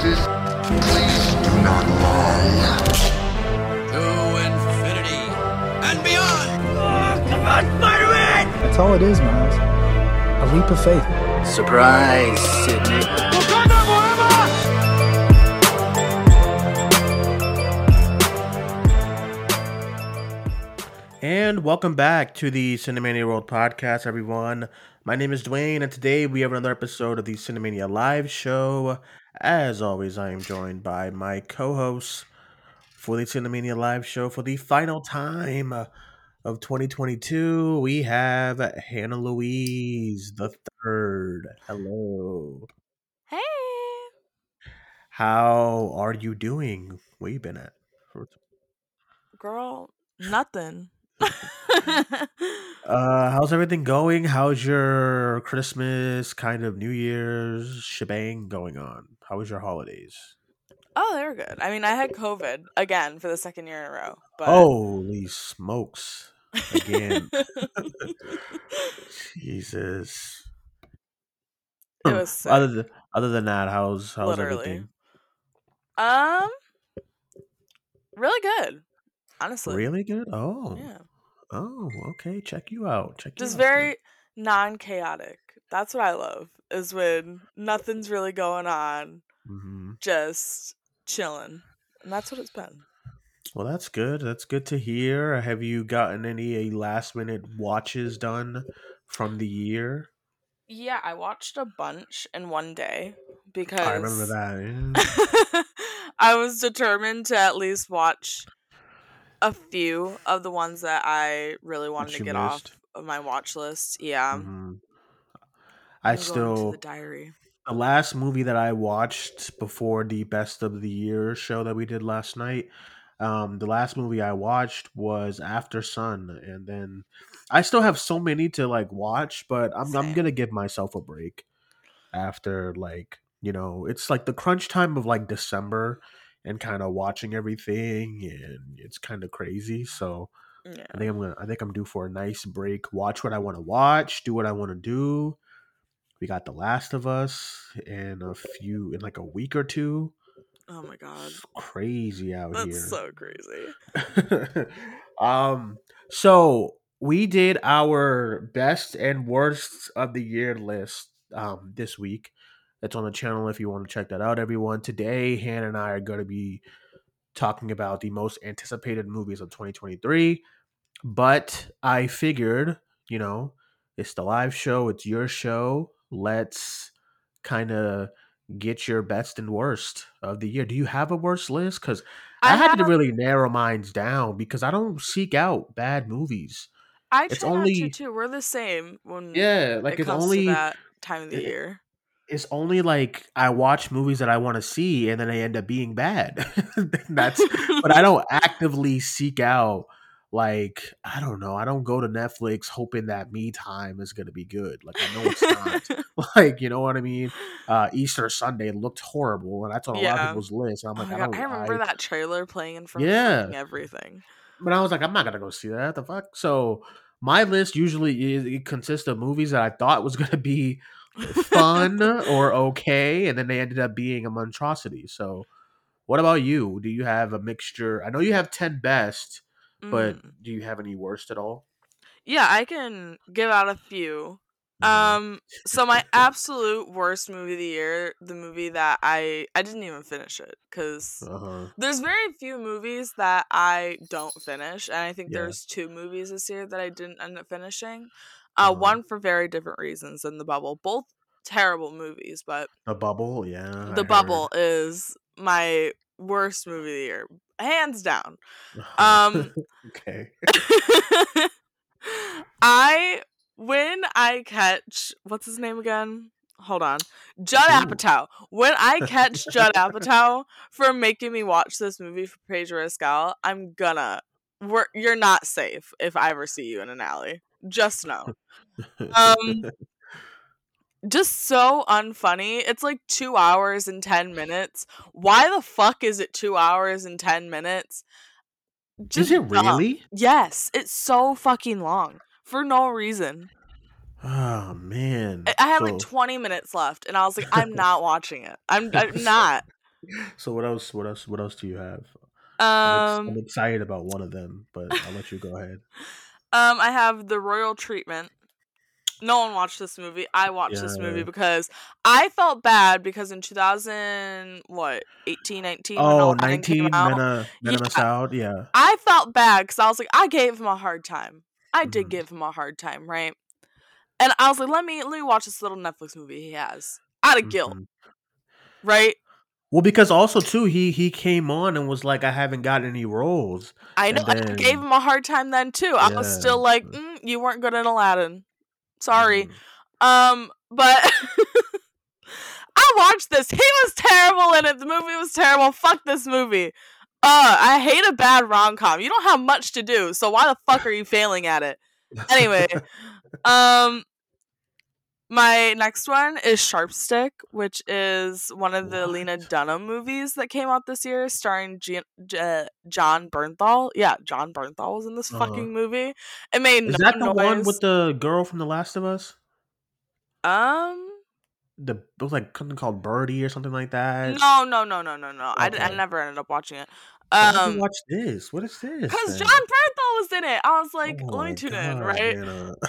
justice. Please do not lie. To infinity and beyond! Oh, come on, Spiderman! That's all it is, Miles. A leap of faith. Surprise, Sydney. And welcome back to the Cinemania World Podcast, everyone. My name is Dwayne, and today we have another episode of the Cinemania Live Show. As always, I am joined by my co-hosts for the Cinemania Live Show for the final time of 2022. We have Hannah Louise the third. Hello. Hey. How are you doing? Where you been at? Girl, nothing. Uh, how's everything going? How's your Christmas, kind of New Year's shebang going on? How was your holidays? oh, they were good. I mean, I had COVID again for the second year in a row. But Holy smokes! Again, Jesus. it was sick. other than other than that, how's how's Literally. everything? um really good. Honestly. Really good. Oh, Yeah. Oh, okay. Check you out. Check you out. Just out, very non chaotic. That's what I love. Is when nothing's really going on, hmm just chilling. And that's what it's been. Well, that's good. That's good to hear. Have you gotten any last minute watches done from the year? Yeah, I watched a bunch in one day because I remember that. yeah. I was determined to at least watch a few of the ones that I really wanted to get off of my watch list. Yeah. Mhm. I I'm going to still the diary. the last movie that I watched before the best of the year show that we did last night. Um, the last movie I watched was Aftersun, and then I still have so many to like watch, but I'm I'm gonna give myself a break after like you know it's like the crunch time of like December and kind of watching everything, and it's kind of crazy. So Yeah. I think I'm gonna I think I'm due for a nice break. Watch what I want to watch, do what I want to do. We got The Last of Us in a few in like a week or two. Oh my god. It's crazy out That's here. so crazy. um so we did our best and worst of the year list um this week. It's on the channel if you want to check that out, everyone. Today, Hannah and I are going to be talking about the most anticipated movies of 2023. But I figured, you know, it's the live show, it's your show. Let's kind of get your best and worst of the year. Do you have a worst list? Because I, I had to really narrow mine down because I don't seek out bad movies. I It's try not only- to too. We're the same when Yeah, like it it's only that time of the it- year. It's only like I watch movies that I want to see and then they end up being bad. That's but I don't actively seek out like I don't know. I don't go to Netflix hoping that Me Time is gonna be good. Like I know it's not. like you know what I mean. Uh, Easter Sunday looked horrible, and that's on a lot of people's lists. I'm Oh like, my I don't. I remember I- that trailer playing in front Yeah. of everything. But I was like, I'm not gonna go see that. The fuck. So my list usually is it consists of movies that I thought was gonna be fun or okay, and then they ended up being a monstrosity. So, what about you? Do you have a mixture? I know you have ten best, but Mm. do you have any worst at all? yeah, I can give out a few. Mhm. Um, so my absolute worst movie of the year, the movie that I I didn't even finish it because Uh-huh. there's very few movies that I don't finish, and I think Yeah. there's two movies this year that I didn't end up finishing. Uh, Uh-huh. one for very different reasons than The Bubble. Both terrible movies, but The bubble, yeah. I The heard. Bubble is my worst movie of the year, hands down. Um, okay. I when I catch what's his name again? Hold on, Judd Ooh. Apatow. When I catch Judd Apatow for making me watch this movie for Pedro Pascal, I'm gonna. We're, you're not safe if I ever see you in an alley. Just know. Um, just so unfunny. It's like two hours and ten minutes. Why the fuck is it two hours and ten minutes? Is it dumb. really? Yes, it's so fucking long for no reason. Oh man. I- had like 20 minutes left, and I was like, I'm not watching it. I'm, I'm not. So what else? What else? What else do you have? I'm, ex- I'm Um, excited about one of them, but I'll let you go ahead. Um, I have the royal treatment. No one watched this movie. I watched this movie Yeah. because I felt bad because in 2000, what, 18, 19, when Oh, Aladdin 19 out, Mena Mena Yeah. Yeah. I felt bad because I was like, I gave him a hard time. I did Mhm. give him a hard time, right? And I was like, let me let me watch this little Netflix movie he has out of guilt, Mhm. right? Well, because also too, he he came on and was like, I haven't got any roles. I know And I gave him a hard time then too. I was still like, mm, you weren't good in Aladdin. Sorry. Mhm. Um, but I watched this. He was terrible in it. The movie was terrible. Fuck this movie. Uh, I hate a bad rom com. You don't have much to do, so why the fuck are you failing at it? Anyway, um, my next one is Sharp Stick, which is one of the Lena Dunham movies that came out this year, starring J- Jon Bernthal. Yeah, Jon Bernthal was in this Uh-huh. fucking movie. It made Is no that the noise. one with the girl from The Last of Us? um? The it was like something called Birdie or something like that. No, no, no, no, no, no. I Okay. never ended up watching it. Why did you Um, watch this? What is this? because? Jon Bernthal was in it. I was like, Oh let me tune in, right?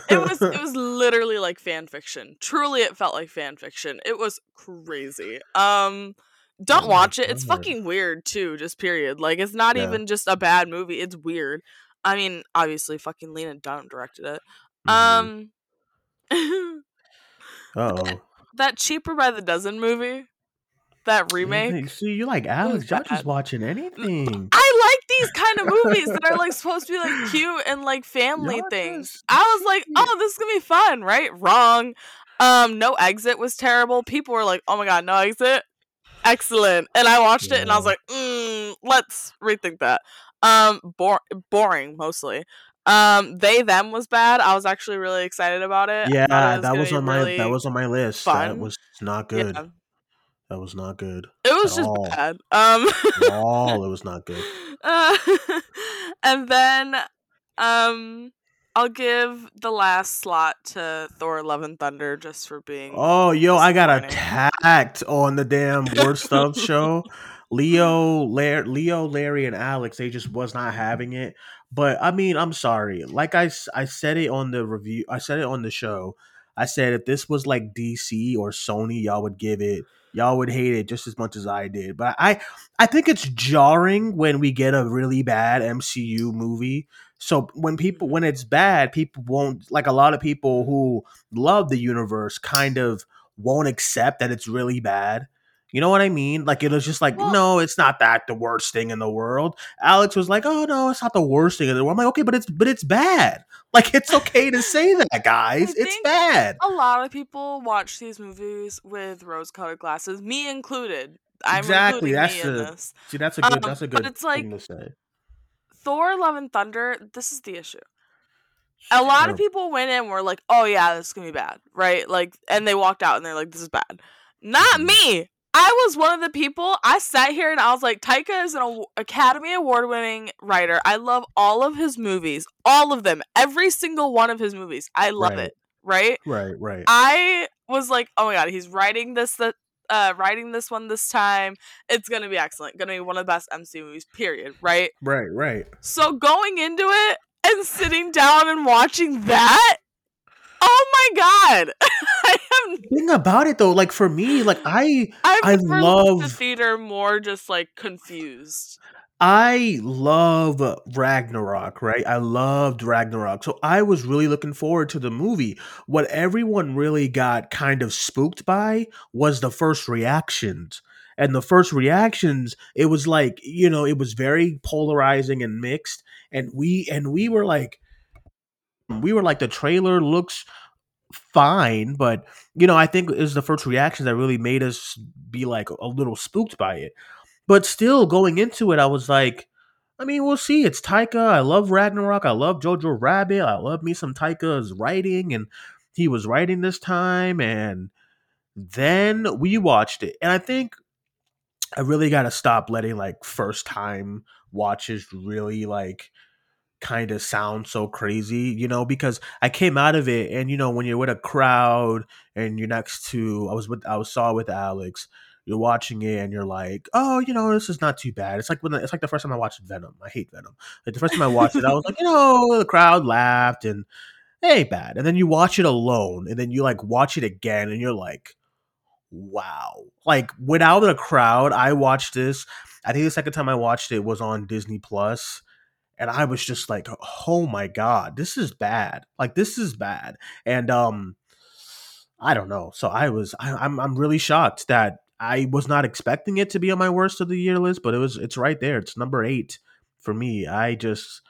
It was it was literally like fan fiction. Truly, it felt like fan fiction. It was crazy. Um, don't Oh watch it. It's fucking weird too. Just period. Like it's not Yeah. even just a bad movie. It's weird. I mean, obviously, fucking Lena Dunham directed it. Mhm. Um, Uh-oh. that cheaper by the dozen movie, that remake. Anything- See, you like Alex. Y'all just watching anything. I like these kind of movies that are like supposed to be like cute and like family Y'all things. just- I was like, oh, this is gonna be fun, right? Wrong. Um, no exit was terrible. People were like, oh my god, no exit, excellent. And I watched it and I was like, mm, let's rethink that. Um, bor- boring mostly. Um, they them was bad. I was actually really excited about it. Yeah, that was on my that was on my list. That was not good. Yeah, That was not good. it was just all. bad. Um, all, it was not good. Uh, and then um I'll give the last slot to Thor Love and Thunder just for being Oh, yo, I got attacked on the damn word stuff show. Leo, Larry, Leo, Larry, and Alex, they just was not having it. But I mean, I'm sorry. Like I, I said it on the review. I said it on the show. I said if this was like DC or Sony, y'all would give it. Y'all would hate it just as much as I did. But I, I think it's jarring when we get a really bad MCU movie. So when people when it's bad, people won't like a lot of people who love the universe kind of won't accept that it's really bad. You know what I mean? Like it was just like, Well- no, it's not that the worst thing in the world. Alex was like, oh no, it's not the worst thing in the world. I'm like, okay, but it's but it's bad. Like it's okay to say that, guys. It's bad. A lot of people watch these movies with rose-colored glasses, me included. I'm Exactly, that's me in the- this. See, that's a good Um, that's a but good it's like- thing to say. Thor Love and Thunder, this is the issue. A lot of people went in and were like, "Oh yeah, this is gonna be bad," right? Like, and they walked out and they're like, "This is bad." Not Mhm. me. I was one of the people. I sat here and I was like, "Taika is an Academy Award-winning writer. I love all of his movies, all of them, every single one of his movies. I love Right. it." Right? Right, right. I was like, "Oh my god, he's writing this that." Uh, writing this one this time, it's gonna be excellent. Gonna be one of the best MCU movies. Period. Right? right, right. So going into it and sitting down and watching that, oh my god! I am Thing about it though, like for me, like I I've I left the theater more just like confused. I love Ragnarok, right? I loved Ragnarok. So I was really looking forward to the movie. What everyone really got kind of spooked by was the first reactions. And the first reactions, it was like, you know, it was very polarizing and mixed. And we and we were like we were like the trailer looks fine, but you know, I think it was the first reaction that really made us be like a little spooked by it. But still, going into it, I was like, I mean, we'll see. It's Taika. I love Ragnarok. I love Jojo Rabbit. I love me some Taika's writing, and he was writing this time. And then we watched it, and I think I really got to stop letting like first time watches really like kind of sound so crazy, you know, because I came out of it and you know when you're with a crowd and you're next to I was with I was saw with Alex you're watching it and you're like, oh, you know, this is not too bad. It's like when the, it's like the first time I watched Venom. I hate Venom. Like the first time I watched it, I was like, you know, the crowd laughed and ain't bad. And then you watch it alone, and then you like watch it again, and you're like, wow. Like without a crowd, I watched this. I think the second time I watched it was on Disney Plus, and I was just like, oh my god, this is bad. Like this is bad. And um, I don't know. So I was, I, I'm, I'm really shocked that I was not expecting it to be on my worst of the year list, but it was, it's right there. It's number eight for me. I just.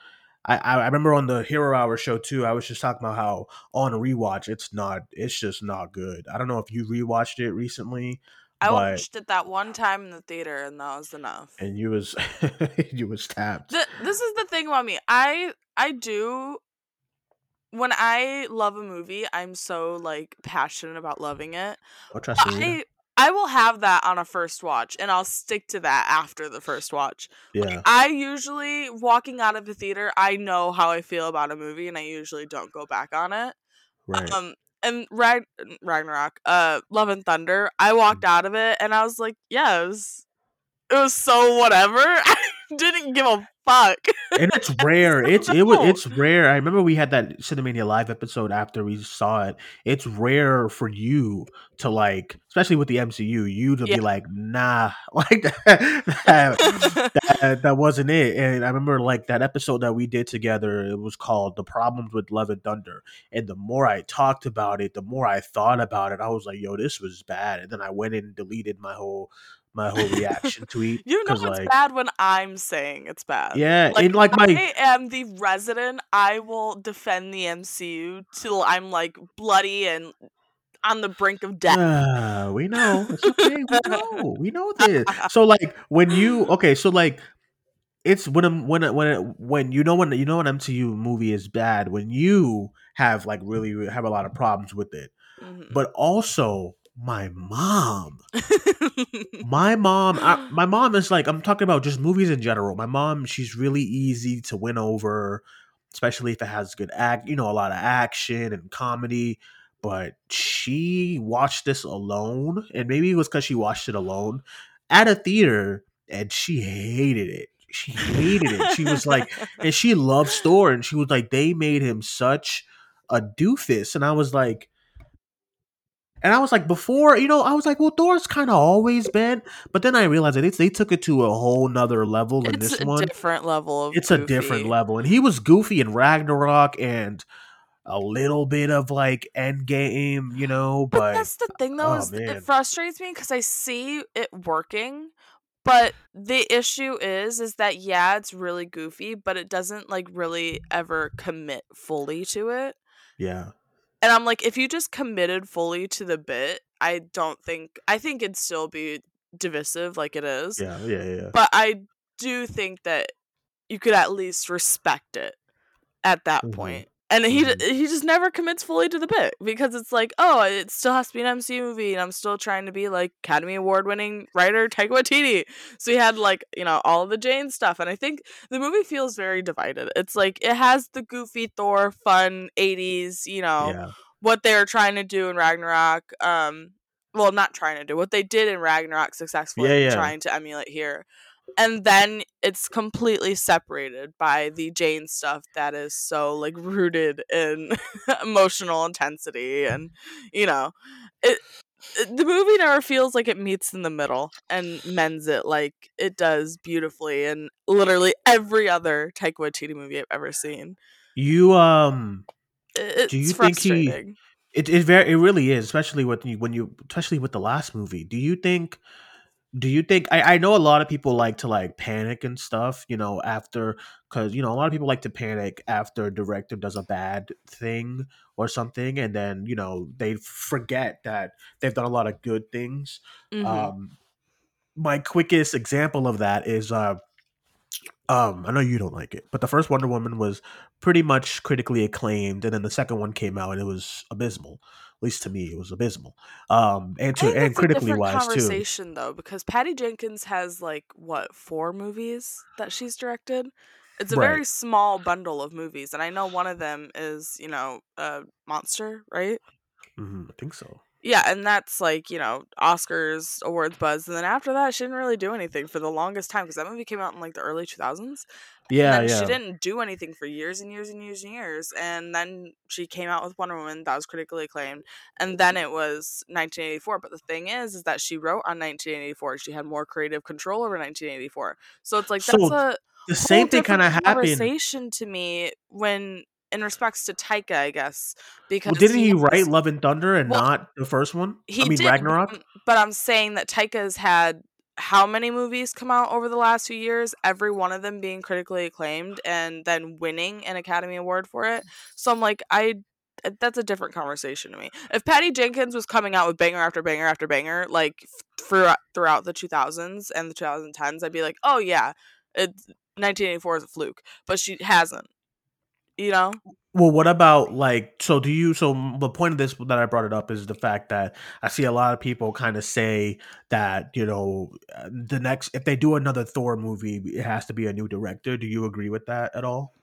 I, I remember on the Hero Hour show too. I was just talking about how on rewatch, it's not, it's just not good. I don't know if you rewatched it recently, I but watched it that one time in the theater, and that was enough. and you was you was tapped. Th- this is the thing about me. I I do when I love a movie, I'm so like passionate about loving it. Oh, trust me, I I will have that on a first watch, and I'll stick to that after the first watch. yeah, I usually walking out of the theater, I know how I feel about a movie, and I usually don't go back on it. right. Um, and Rag- Ragnarok, uh, Love and Thunder, I walked out of it, and I was like, yeah, it was, it was so whatever. Didn't give a fuck. and it's rare. It's it was it's rare. I remember we had that Cinemania live episode after we saw it. It's rare for you to like, especially with the MCU, you to Yeah. be like, nah, like that, that, that, that wasn't it. And I remember like that episode that we did together. It was called "The Problems with Love and Thunder." And the more I talked about it, the more I thought about it. I was like, yo, this was bad. And then I went and deleted my whole my whole reaction tweet. You know it's like, bad when I'm saying it's bad. Yeah, Like, like my I am the resident. I will defend the MCU till I'm like bloody and on the brink of death. Ah, we know. It's okay. We know. We know this. So like when you okay, so like it's when I'm when it- when it, when you know when you know an MCU movie is bad when you have like really have a lot of problems with it. Mhm. But also my mom. My mom I, my mom is like I'm talking about just movies in general. My mom, she's really easy to win over, especially if it has good act, you know, a lot of action and comedy but she watched this alone and maybe it was because she watched it alone at a theater and she hated it she hated it she was like and she loved thor and she was like they made him such a doofus and i was like and I was like, before, you know, I was like, well, Thor's kind of always been, but then I realized that it's, they took it to a whole nother level in it's this a one. different level of It's a different level, and he was goofy in Ragnarok and a little bit of like Endgame, you know, But, but that's the thing though, oh, is man. it frustrates me because I see it working, but the issue is is that yeah, it's really goofy, but it doesn't like really ever commit fully to it. yeah, And I'm like, if you just committed fully to the bit, I don't think I think it'd still be divisive like it is. yeah, yeah, yeah. But I do think that you could at least respect it at that Mhm. point. And he Mhm. he just never commits fully to the bit because it's like, oh, it still has to be an MCU movie, and I'm still trying to be like Academy Award winning writer Taika Waititi. So he had like you know all of the Jane stuff, and I think the movie feels very divided. It's like it has the goofy Thor, fun '80s, you know, yeah. what they were trying to do in Ragnarok. Um, well, not trying to do what they did in Ragnarok successfully, Yeah, yeah. trying to emulate here. And then it's completely separated by the Jane stuff that is so like rooted in emotional intensity, and you know, it. it- The movie never feels like it meets in the middle and mends it like it does beautifully in literally every other Taika Waititi movie I've ever seen. You um, It- Do you think he- it it very it really is, especially with you when you especially with the last movie. Do you think? Do you think I, I know a lot of people like to like panic and stuff, you know, after because you know a lot of people like to panic after a director does a bad thing or something, and then you know they forget that they've done a lot of good things. Mhm. Um, my quickest example of that is, uh, um, I know you don't like it, but the first Wonder Woman was pretty much critically acclaimed, and then the second one came out and it was abysmal. At least to me, it was abysmal. Um, and to and a critically wise too. conversation though, because Patty Jenkins has like what four movies that she's directed. It's a very small bundle of movies, and I know one of them is you know uh, Monster, right? Mhm, I think so. Yeah, and that's like, you know, Oscars, awards buzz. And then after that, she didn't really do anything for the longest time because that movie came out in like the early 2000s. Yeah, And yeah. she didn't do anything for years and years and years and years. And then she came out with Wonder Woman that was critically acclaimed. And then it was 1984. But the thing is, is that she wrote on 1984. She had more creative control over 1984. So it's like So, that's a The same thing kind of happened. conversation to me when in respects to Taika, I guess, because Well, didn't he has- write Love and Thunder and Well, not the first one? he I mean did, but Ragnarok. I'm- But I'm saying that Taika's had how many movies come out over the last few years? Every one of them being critically acclaimed and then winning an Academy Award for it. So I'm like, I uh, that's a different conversation to me. If Patty Jenkins was coming out with banger after banger after banger, like throughout throughout the 2000s and the 2010s, I'd be like, oh yeah, it's 1984 is a fluke. But she hasn't. You know? Well, what about like so do you so the point of this that I brought it up is the fact that I see a lot of people kind of say that, you know, uh, the next if they do another Thor movie, it has to be a new director. Do you agree with that at all?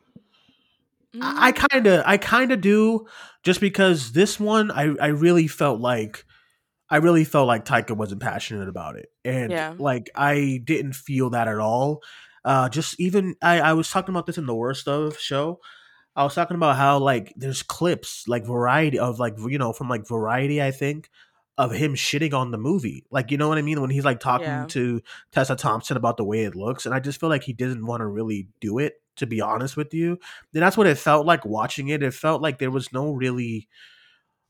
I Mm, kind of I kind of do just because this one I I really felt like I really felt like Taika wasn't passionate about it. And Yeah. like I didn't feel that at all. Uh just even I I was talking about this in the worst of show. I was talking about how like there's clips like variety of like you know from like variety I think of him shitting on the movie. Like you know what I mean when he's like talking Yeah. to Tessa Thompson about the way it looks and I just feel like he didn't want to really do it to be honest with you. Then that's what it felt like watching it. It felt like there was no really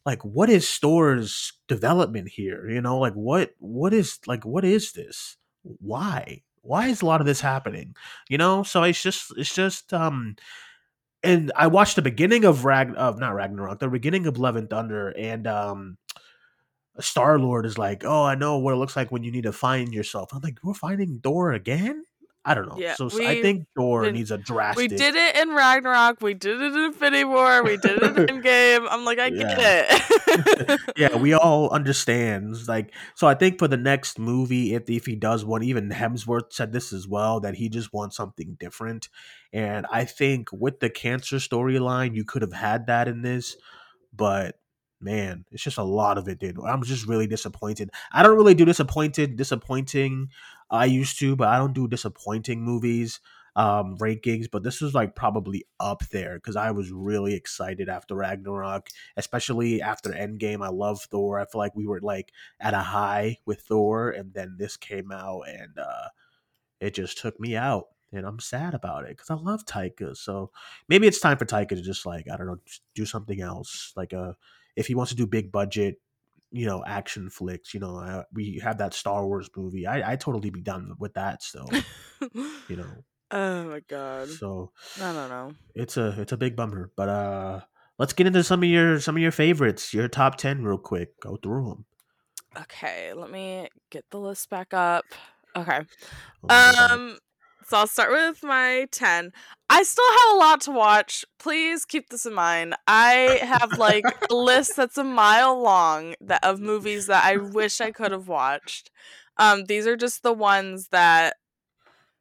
like what is Thor's development here? You know, like what what is like what is this? Why? Why is a lot of this happening? You know, so it's just it's just um and I watched the beginning of Rag of not Ragnarok, the beginning of Love and Thunder, and um Star Lord is like, Oh, I know what it looks like when you need to find yourself. I'm like, We're finding Thor again? I don't know. Yeah, so s- I we think Thor been- needs a drastic. We did it in Ragnarok. We did it in Infinity War. We did it in Game. I'm like, I get it. yeah, we all understand. Like, so I think for the next movie, if if he does one, even Hemsworth said this as well that he just wants something different. And I think with the cancer storyline, you could have had that in this, but man, it's just a lot of it. Dude, I'm just really disappointed. I don't really do disappointed, disappointing. I used to, but I don't do disappointing movies um rankings but this was like probably up there because i was really excited after ragnarok especially after Endgame. I love Thor. I feel like we were like at a high with Thor, and then this came out, and uh, it just took me out, and I'm sad about it because I love Taika. So maybe it's time for Taika to just like I don't know, do something else. Like uh if he wants to do big budget, you know, action flicks. You know, uh, we have that Star Wars movie. I I totally be done with that still. You know, oh my god. so I don't know. it's a it's a big bummer, but uh. Let's get into some of your some of your favorites, your top ten, real quick. Go through them. Okay, let me get the list back up. Okay. Um so I'll start with my 10. I still have a lot to watch. Please keep this in mind. I have like a list that's a mile long that of movies that I wish I could have watched. Um these are just the ones that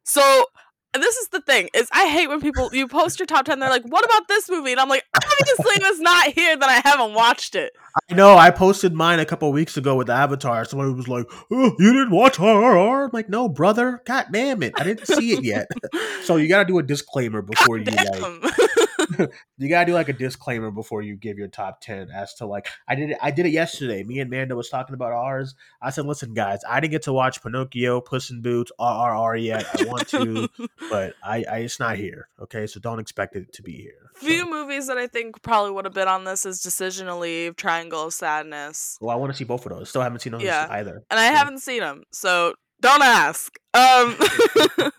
So this is the thing is I hate when people you post your top 10 they're like what about this movie and I'm like obviously it's not here that I haven't watched it. I know. I posted mine a couple weeks ago with Avatar. Someone was like, oh, "You didn't watch RRR?" I'm like, "No, brother. God damn it, I didn't see it yet." so you got to do a disclaimer before you like. You got to do like a disclaimer before you give your top ten as to like. I did it. I did it yesterday. Me and Manda was talking about ours. I said, "Listen, guys, I didn't get to watch Pinocchio, Puss in Boots, RRR yet. I want to, but I, I it's not here. Okay, so don't expect it to be here." Few So- movies that I think probably would have been on this is Decision to Leave, Triangle of Sadness, well, I want to see both of those. Still haven't seen those Yeah. either. and I haven't seen them, so don't ask. Um,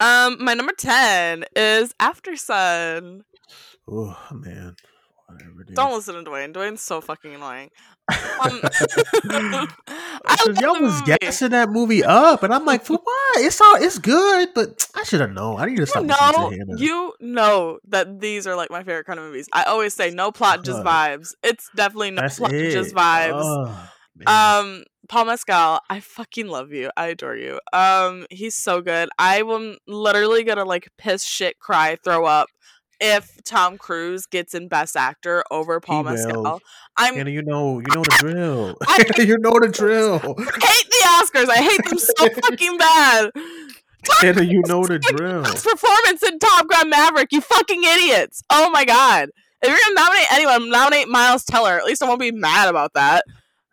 um, my number ten is Aftersun. Oh man, whatever. Dude. Don't listen to Dwayne. Dwayne's so fucking annoying. Um, I y'all was movie. gassing that movie up, and I'm like, for what? It's all it's good, but I should have known. I need to You stop know, to Hannah. you know that these are like my favorite kind of movies. I always say no plot, just Uh, vibes. It's definitely no plot, it. just vibes. Oh. Um, Paul Mescal, I fucking love you. I adore you. Um, he's so good. I am literally gonna like piss, shit, cry, throw up if Tom Cruise gets in Best Actor over Paul will. Mescal. I'm Hannah, you know, you know the drill. I- you know the drill. hate the Oscars. I hate them so fucking bad. Hannah, you know the drill. Performance in Top Gun Maverick. You fucking idiots. Oh my god. If you're gonna nominate anyone, nominate Miles Teller. At least I won't be mad about that.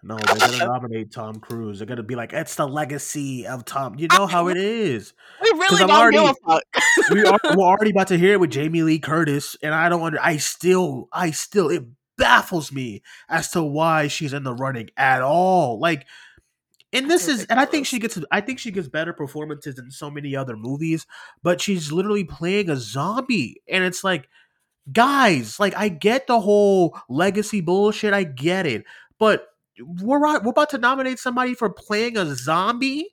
No, they're gonna nominate Tom Cruise. They're gonna be like, "It's the legacy of Tom." You know how it is. We really don't already, give a fuck. we are, we're already about to hear it with Jamie Lee Curtis, and I don't under. I still, I still, it baffles me as to why she's in the running at all. Like, and this is, and I think she gets, I think she gets better performances in so many other movies, but she's literally playing a zombie, and it's like, guys, like I get the whole legacy bullshit, I get it, but we're we're about to nominate somebody for playing a zombie.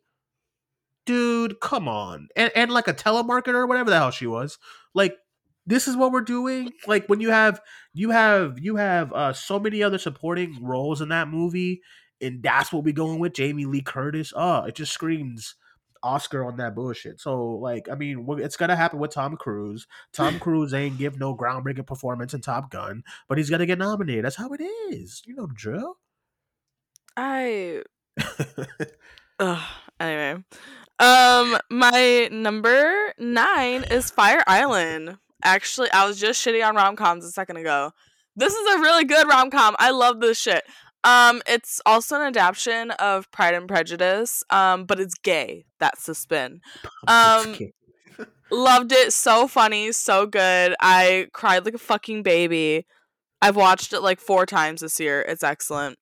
Dude, come on. And and like a telemarketer or whatever the hell she was. Like this is what we're doing. Like when you have you have you have uh so many other supporting roles in that movie and that's what we're going with Jamie Lee Curtis. Oh, it just screams Oscar on that bullshit. So like, I mean, it's gonna happen with Tom Cruise. Tom Cruise ain't give no groundbreaking performance in Top Gun, but he's gonna get nominated. That's how it is. You know the drill. I Ugh, anyway. Um my number 9 is Fire Island. Actually, I was just shitting on rom-coms a second ago. This is a really good rom-com. I love this shit. Um it's also an adaptation of Pride and Prejudice, um but it's gay. That's the spin. Um, Loved it. So funny, so good. I cried like a fucking baby. I've watched it like four times this year. It's excellent.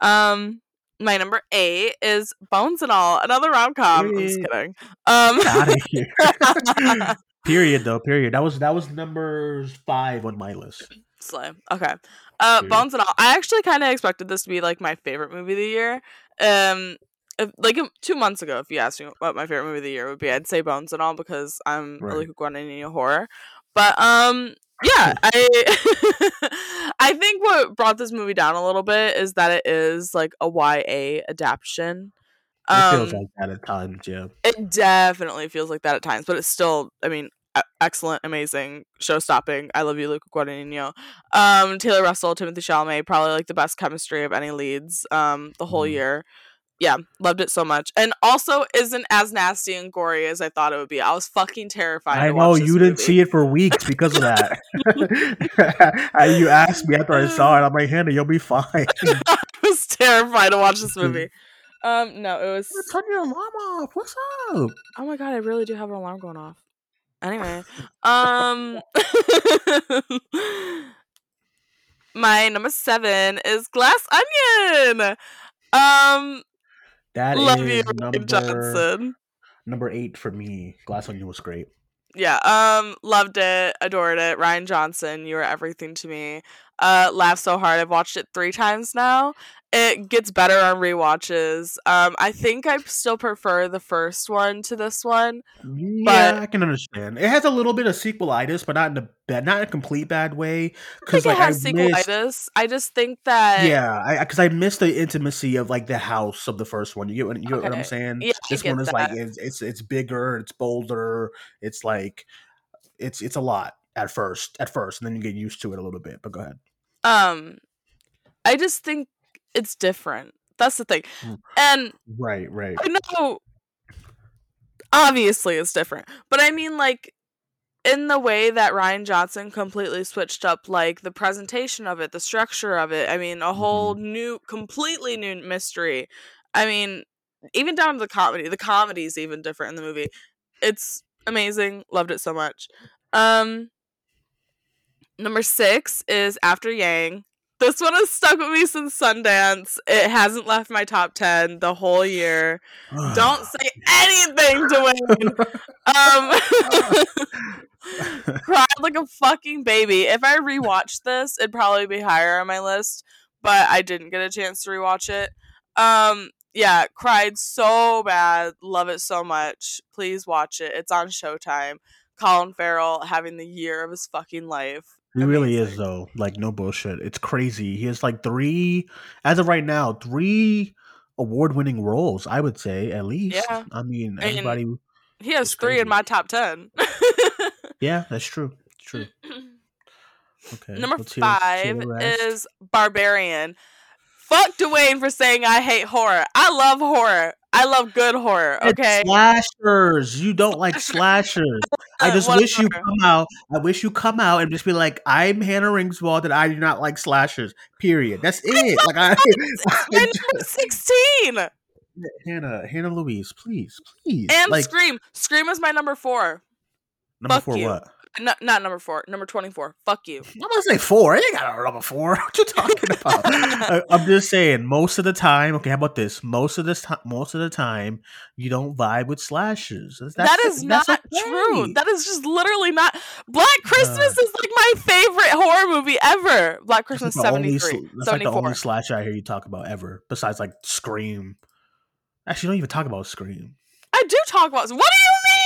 Um, my number eight is Bones and All, another rom com. I'm just kidding. Um, out of here. period though. Period. That was that was number five on my list. Slay. Okay. Uh, Period. Bones and All. I actually kind of expected this to be like my favorite movie of the year. Um, if, like um, two months ago, if you asked me what my favorite movie of the year would be, I'd say Bones and All because I'm Right. really Guadagnino horror. But um, yeah, I I think what brought this movie down a little bit is that it is like a YA adaptation. It Um, feels like that at times. Yeah. it definitely feels like that at times, but it's still, I mean, excellent, amazing, show stopping. I love you, Luca Guadagnino. Um, Taylor Russell, Timothée Chalamet, probably like the best chemistry of any leads. Um, the whole Mhm. year. Yeah, loved it so much, and also isn't as nasty and gory as I thought it would be. I was fucking terrified. I know you didn't see it for weeks because of that. You asked me after I saw it. I'm like, Hannah, you'll be fine. I was terrified to watch this movie. Um, no, it was. Turn your alarm off. What's up? Oh my god, I really do have an alarm going off. Anyway, um My number 7 is Glass Onion. Um That love is you, number Johnson. number eight for me. Glass Onion was great. Yeah, um loved it, adored it. Rian Johnson, you were everything to me. Uh laughed so hard. I've watched it 3 times now. It gets better on rewatches. Um I think I still prefer the first one to this one. Yeah, I can understand. It has a little bit of sequelitis, but not in a bad, not in a complete bad way. I think Because it like has I missed, sequelitis. I just think that yeah, because I, missed the intimacy of like the house of the first one. You get what you get what I'm saying? Yeah, this one is like it's, it's it's bigger, it's bolder, it's like it's it's a lot at first, at first, and then you get used to it a little bit. But go ahead. um i just think it's different. That's the thing. Mm. and Right, right. i know obviously it's different but i mean like in the way that rian johnson completely switched up like the presentation of it the structure of it i mean a whole new completely new mystery. I mean even down to the comedy the comedy is even different in the movie. It's amazing. Loved it so much. Um number six is after yang this one has stuck with me since sundance. It hasn't left my top 10 the whole year. Don't say anything to win um cried like a fucking baby. If i rewatched this it'd probably be higher on my list but i didn't get a chance to rewatch it. Um yeah cried so bad. Love it so much. Please watch it. It's on showtime. Colin farrell having the year of his fucking life He really is though. Like no bullshit. It's crazy. He has like three as of right now, three award winning roles, I would say, at least. Yeah. I mean everybody he has three in my top 10 Yeah, that's true. It's true. Okay. Number let's hear- let's hear five is Barbarian. Fuck Dwayne for saying I hate horror. I love horror. I love good horror. It's Okay. slashers. You don't like slashers. I just wish you come out. I wish you come out and just be like, I'm Hannah Ringswald and I do not like slashers. Period. That's it. Like I, number sixteen Hannah, Hannah Louise, please, please. and like Scream. Scream is my number four. number fuck four. you. What? No, not number four. Number twenty-four. Fuck you. I'm gonna say four. I ain't got a number four. What you talking about? I, I'm just saying. Most of the time, okay. How about this? Most of this time, most of the time, you don't vibe with slashes. That's, that is not that's true. That is just literally not. Black Christmas Uh, is like my favorite horror movie ever. Black Christmas like the only 73, sl- That's like the only slasher I hear you talk about ever, besides like Scream. Actually, don't even talk about Scream. I do talk about. What do you mean?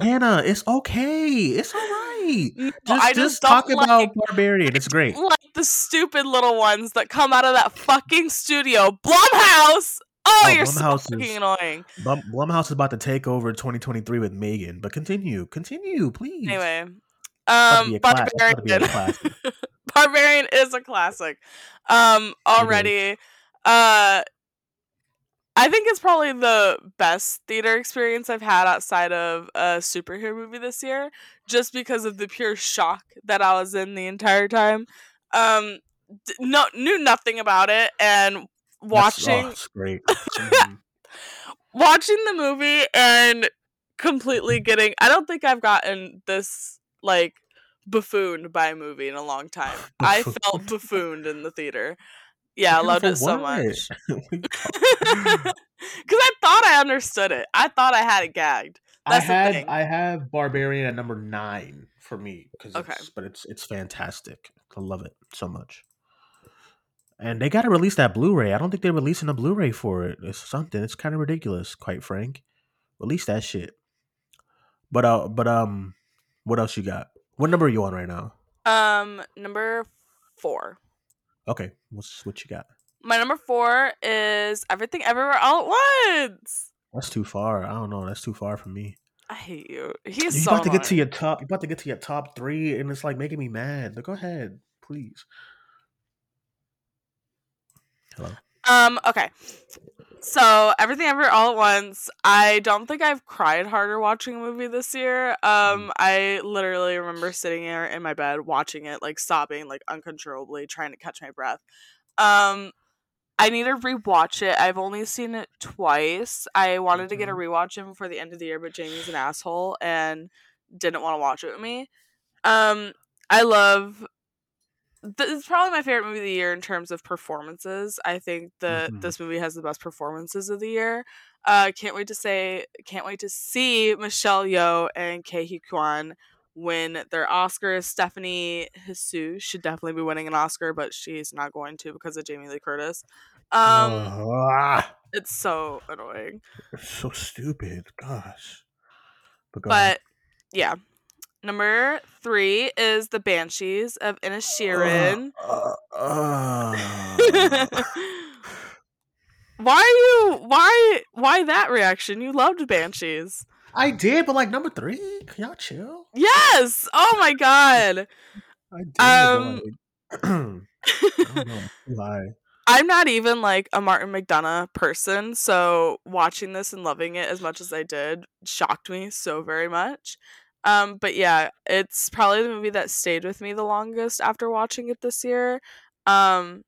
Hannah, it's okay. It's all right. No, Just, I just, just talk don't about Barbarian. It's great. like the stupid little ones that come out of that fucking studio. Blumhouse. Oh, Oh, you're so fucking is- annoying. Blum, Blumhouse is about to take over 2023 with Megan, but continue, continue, please. Anyway, About to be um, a class- that's about to be a Barbarian. Barbarian is a classic. Um, already. Uh, I think it's probably the best theater experience I've had outside of a superhero movie this year, just because of the pure shock that I was in the entire time. Um, d- no, knew nothing about it, and That's- watching oh, it's great. Mhm. watching the movie and completely getting I don't think I've gotten this like buffooned by a movie in a long time. I felt buffooned in the theater. Yeah, I loved it so what? much. Cuz I thought I understood it. I thought I had it gagged. That's I had. I have Barbarian at number nine for me because Okay. it's, but it's it's fantastic. I love it so much. And they got to release that Blu-ray. I don't think they're releasing a Blu-ray for it. It's something. It's kind of ridiculous, quite frank. Release that shit. But uh, but um, what else you got? What number are you on right now? Um number 4. Okay, what's what you got? My number 4 is Everything Everywhere All at Once. That's too far. I don't know. That's too far for me. I hate you. He's You're so about to get to your top. You're about to get to your top three, and it's like making me mad. But go ahead, please. Hello. Um, okay. So everything ever all at once. I don't think I've cried harder watching a movie this year. Um, I literally remember sitting there in my bed watching it, like sobbing, like uncontrollably, trying to catch my breath. Um, I need to rewatch it. I've only seen it twice. I wanted to get a rewatch in before the end of the year, but Jamie's an asshole and didn't want to watch it with me. Um, I love. This is probably my favorite movie of the year in terms of performances. I think that Mhm. this movie has the best performances of the year. Uh, can't wait to say, can't wait to see Michelle Yeoh and Ke Huy Quan win their Oscars. Stephanie Hsu should definitely be winning an Oscar, but she's not going to because of Jamie Lee Curtis. Um, Ah, it's so annoying. it's so stupid. Gosh. But. But yeah. Number three is the Banshees of Inisherin. Uh, uh, why are you why why that reaction? You loved Banshees. I did, but like number three. Can y'all chill? Yes. Oh my god. I did. Um, don't know. Too. I'm not even like a Martin McDonagh person, so watching this and loving it as much as I did shocked me so very much. Um, but yeah, it's probably the movie that stayed with me the longest after watching it this year. Um,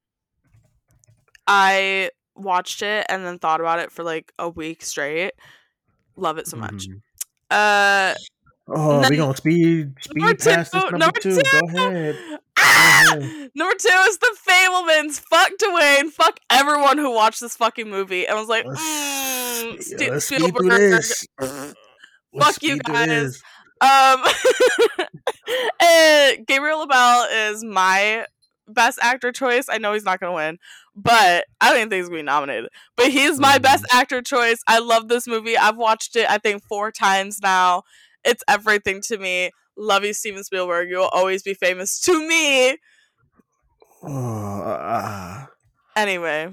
I watched it and then thought about it for like a week straight. Love it so much. Mhm. Uh, Oh, we gonna speed speed number two, past this number, number two. two. Go ahead. Ah! ahead. Number two is the Fabelmans. Fuck Dwayne. Fuck everyone who watched this fucking movie. And I was like, Let's, mm, yeah, let's Spielberg. this. Let's Fuck you guys. Um, and Gabriel LaBelle is my best actor choice. I know he's not gonna win, but I don't even think he's gonna be nominated. But he's my best actor choice. I love this movie. I've watched it I think four times now. It's everything to me. Love you, Steven Spielberg. You'll always be famous to me. Ah. Anyway,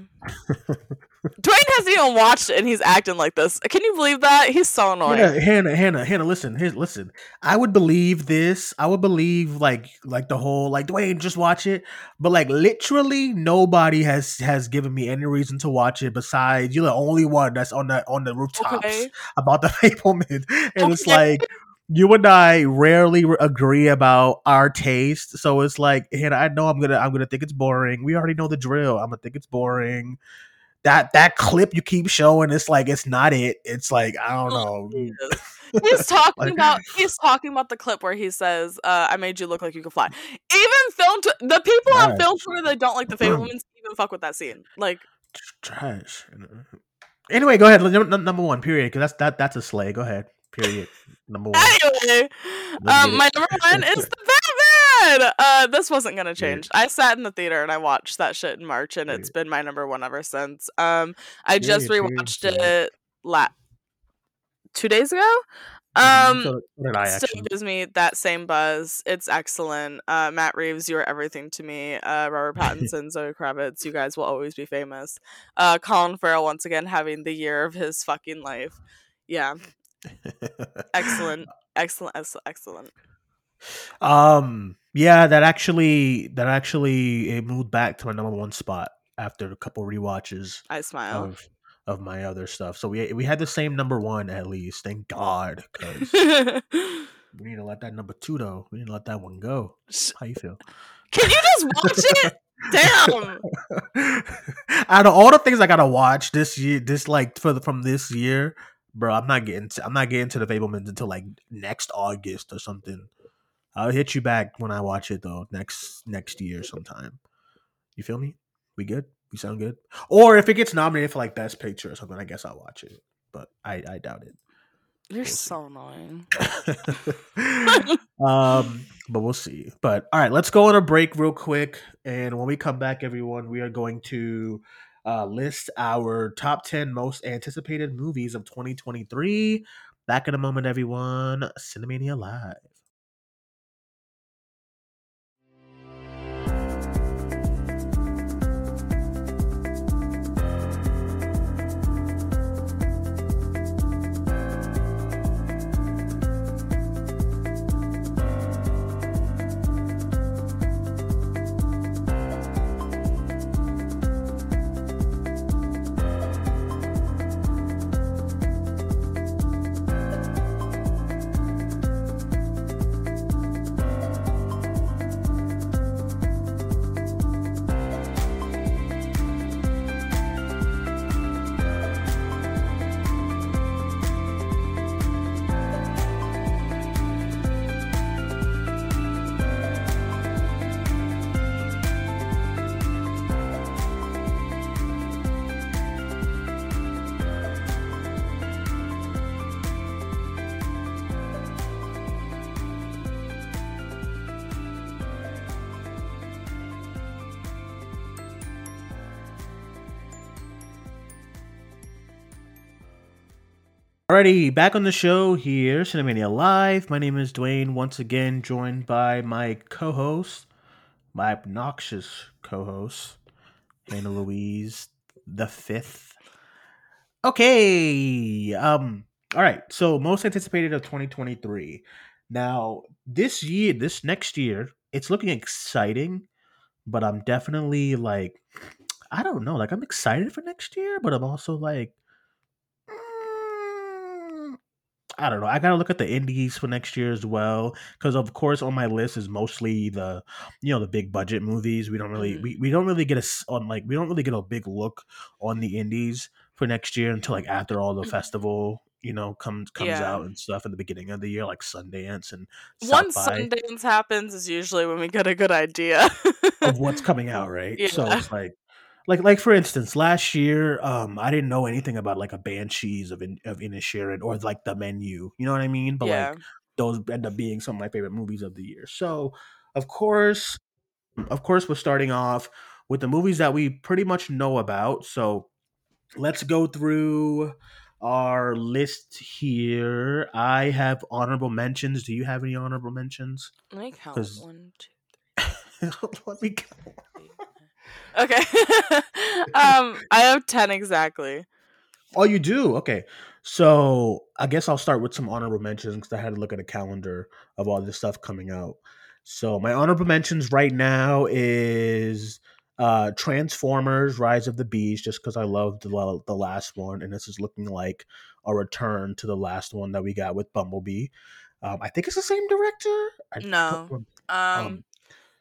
Dwayne hasn't even watched it and he's acting like this. Can you believe that? He's so annoying. Hannah, Hannah, Hannah, Hannah, listen, here, listen. I would believe this. I would believe like like the whole like Dwayne, just watch it. But like literally nobody has has given me any reason to watch it besides you're the only one that's on the on the rooftops Okay. about the Fabelman. And it's like you and I rarely re- agree about our taste. So it's like, Hannah, I know I'm gonna I'm gonna think it's boring. We already know the drill. I'm gonna think it's boring. That that clip you keep showing, it's like it's not it. It's like I don't know. He's talking Like- about he's talking about the clip where he says, uh, "I made you look like you could fly." Even film t- the people on film Twitter that don't like the Fabelmans even fuck with that scene. Like, trash. Anyway, go ahead. Num- num- Number one, period. Because that's that that's a slay. Go ahead. Period. Number one. anyway, um, my number one is the Uh, this wasn't gonna change. I sat in the theater and I watched that shit in March, and it's been my number one ever since. Um, I just rewatched it la- two days ago. Um, so, still gives me that same buzz. It's excellent. Uh, Matt Reeves, you are everything to me. Uh, Robert Pattinson, Zoe Kravitz, you guys will always be famous. Uh, Colin Farrell once again having the year of his fucking life. Yeah, excellent, excellent, excellent, excellent. um. Yeah, that actually that actually it moved back to my number one spot after a couple rewatches I smile. of of my other stuff. So we we had the same number one at least. Thank God, because we need to let that number two though. We need to let that one go. How you feel? Can you just watch it? Damn. Out of all the things I gotta watch this year, this like for the, from this year, bro, I'm not getting to, I'm not getting to the Fabelmans until like next August or something. I'll hit you back when I watch it though next next year sometime. You feel me? We good? We sound good? Or if it gets nominated for like best picture or something, I guess I'll watch it. But I I doubt it. You're see. so annoying. um, but we'll see. But all right, let's go on a break real quick, and when we come back, everyone, we are going to uh, list our top ten most anticipated movies of 2023. Back in a moment, everyone. Cinemania Live. Alrighty, back on the show here, Cinemania Live. My name is Dwayne, once again joined by my co-host, my obnoxious co-host, Hannah Louise the fifth. Okay. Um, all right. So most anticipated of 2023. Now, this year, this next year, it's looking exciting, but I'm definitely like, I don't know, like I'm excited for next year, but I'm also like, mm, I don't know. I gotta look at the indies for next year as well, because of course on my list is mostly the, you know, the big budget movies. We don't really, Mhm. we, we don't really get a on like we don't really get a big look on the indies for next year until like after all the festival, you know, comes comes Yeah. out and stuff at the beginning of the year, like Sundance and Once South by Sundance happens is usually when we get a good idea of what's coming out, right? So it's like, like, like for instance, last year, um, I didn't know anything about like a Banshees of in, of Inisherin or like the menu. You know what I mean? But yeah. like those end up being some of my favorite movies of the year. So of course, of course, we're starting off with the movies that we pretty much know about. So let's go through our list here. I have honorable mentions. Do you have any honorable mentions? Let me count. One, two, Let me three, four, Okay. um, I have ten exactly. Oh, you do? Okay. So I guess I'll start with some honorable mentions because I had to look at a calendar of all this stuff coming out. So my honorable mentions right now is uh Transformers: Rise of the Beast, just because I loved the, the last one, and this is looking like a return to the last one that we got with Bumblebee. Um, I think it's the same director. I No. Um, Um,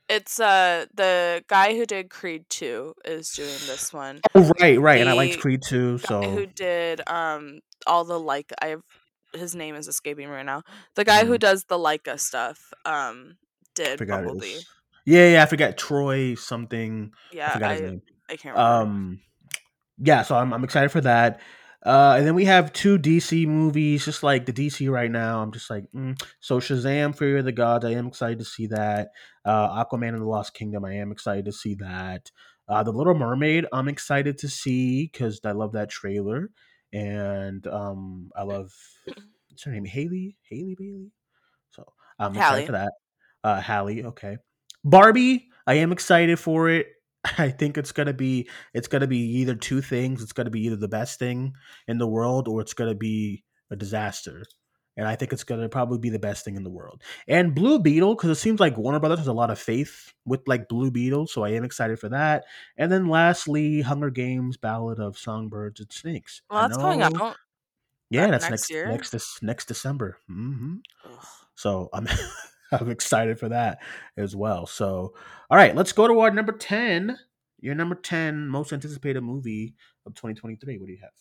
it's uh the guy who did Creed two is doing this one. Oh, right, right. And I liked Creed two. So who did um all the like I've his name is escaping me right now. The guy who Mhm. does the Laika stuff um did Bumblebee. was. Yeah, yeah. I forgot Troy something. Yeah, I forgot his I name. I can't remember. Um, yeah, so I'm I'm excited for that. Uh, and then we have two DC movies, just like the DC right now. I'm just like, mm. so Shazam: Fury of the Gods. I am excited to see that. Uh, Aquaman and the Lost Kingdom. I am excited to see that. Uh, the Little Mermaid. I'm excited to see because I love that trailer, and um, I love what's her name, Haley, Haley Bailey. So I'm excited Halle. for that. Uh, Halle, okay. Barbie, I am excited for it. I think it's gonna be it's gonna be either two things. It's gonna be either the best thing in the world or it's gonna be a disaster. And I think it's gonna probably be the best thing in the world. And Blue Beetle, because it seems like Warner Brothers has a lot of faith with like Blue Beetle, so I am excited for that. And then lastly, Hunger Games: Ballad of Songbirds and Snakes. well, that's coming know- out. Yeah, that's next next year? next this next December. hmm so I'm I'm excited for that as well. So all right, let's go to our number ten. Your number ten most anticipated movie of 2023. What do you have?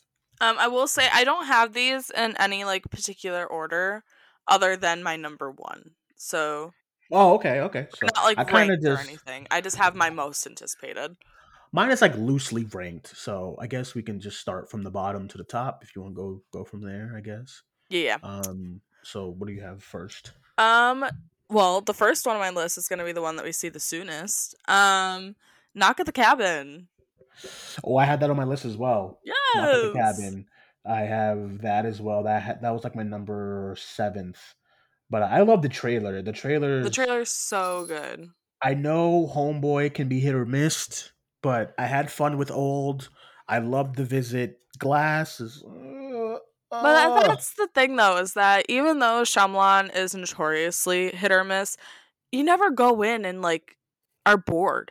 Um, I will say I don't have these in any like particular order, other than my number one. So Oh, okay, okay. So not like I kind of ranked or just anything. I just have my most anticipated. mine is like loosely ranked. So I guess we can just start from the bottom to the top if you want to go go from there. I guess. Yeah. Um. So what do you have first? Um. Well, the first one on my list is gonna be the one that we see the soonest. Um, Knock at the Cabin. Oh, I had that on my list as well. Yeah, the cabin. I have that as well. That ha- that was like my number seventh. But I love the trailer. The trailer. The trailer's so good. I know Homeboy can be hit or missed, but I had fun with Old. I loved the visit. Glass is. Uh, But that- uh, that's the thing, though, is that even though Shyamalan is notoriously hit or miss, you never go in and like are bored.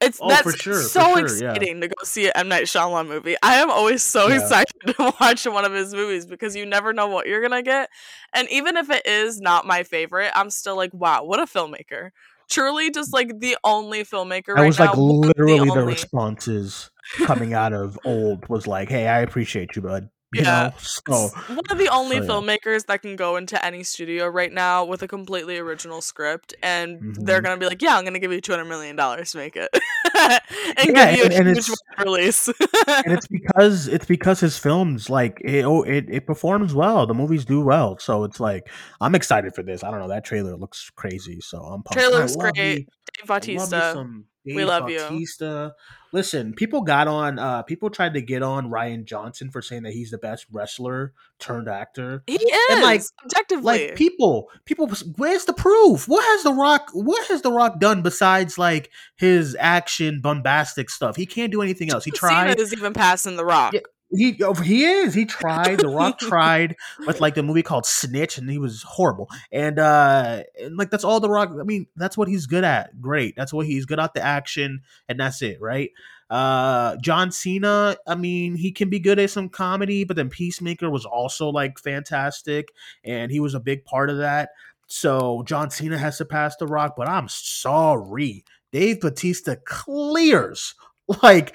It's Oh, that's sure, so sure, yeah. exciting to go see an M Night Shyamalan movie. I am always so Yeah. excited to watch one of his movies because you never know what you're gonna get, and even if it is not my favorite, I'm still like, wow, what a filmmaker! Truly, just like the only filmmaker. that right was like now, of literally the, only- responses coming out of Old was like, "Hey, I appreciate you, bud." You Yeah. know, so one of the only so, yeah. filmmakers that can go into any studio right now with a completely original script and they're Mhm. gonna be like, Yeah, I'm gonna give you two hundred million dollars to make it and Yeah, give you and- a and huge release. and it's because it's because his films like it, oh, it it performs well. The movies do well, so it's like I'm excited for this. I don't know that trailer looks crazy, so I'm pumped. Trailer I looks great. me- Dave I love me Bautista. Some We Dave love you. Bautista. Listen, people got on. uh People tried to get on Rian Johnson for saying that he's the best wrestler turned actor. He is And, like- objectively. Like people, people, where's the proof? What has the Rock? What has the Rock done besides like his action bombastic stuff? He can't do anything else. He John Cena is even passing the rock. Yeah. He oh, he is. He tried. The Rock tried with like the movie called Snitch, and he was horrible. And uh, and like that's all the Rock. I mean, that's what he's good at. Great. That's what he's good at the action, and that's it, right? Uh, John Cena. I mean, he can be good at some comedy, but then Peacemaker was also like fantastic, and he was a big part of that. So John Cena has surpassed the Rock, but I'm sorry, Dave Batista clears like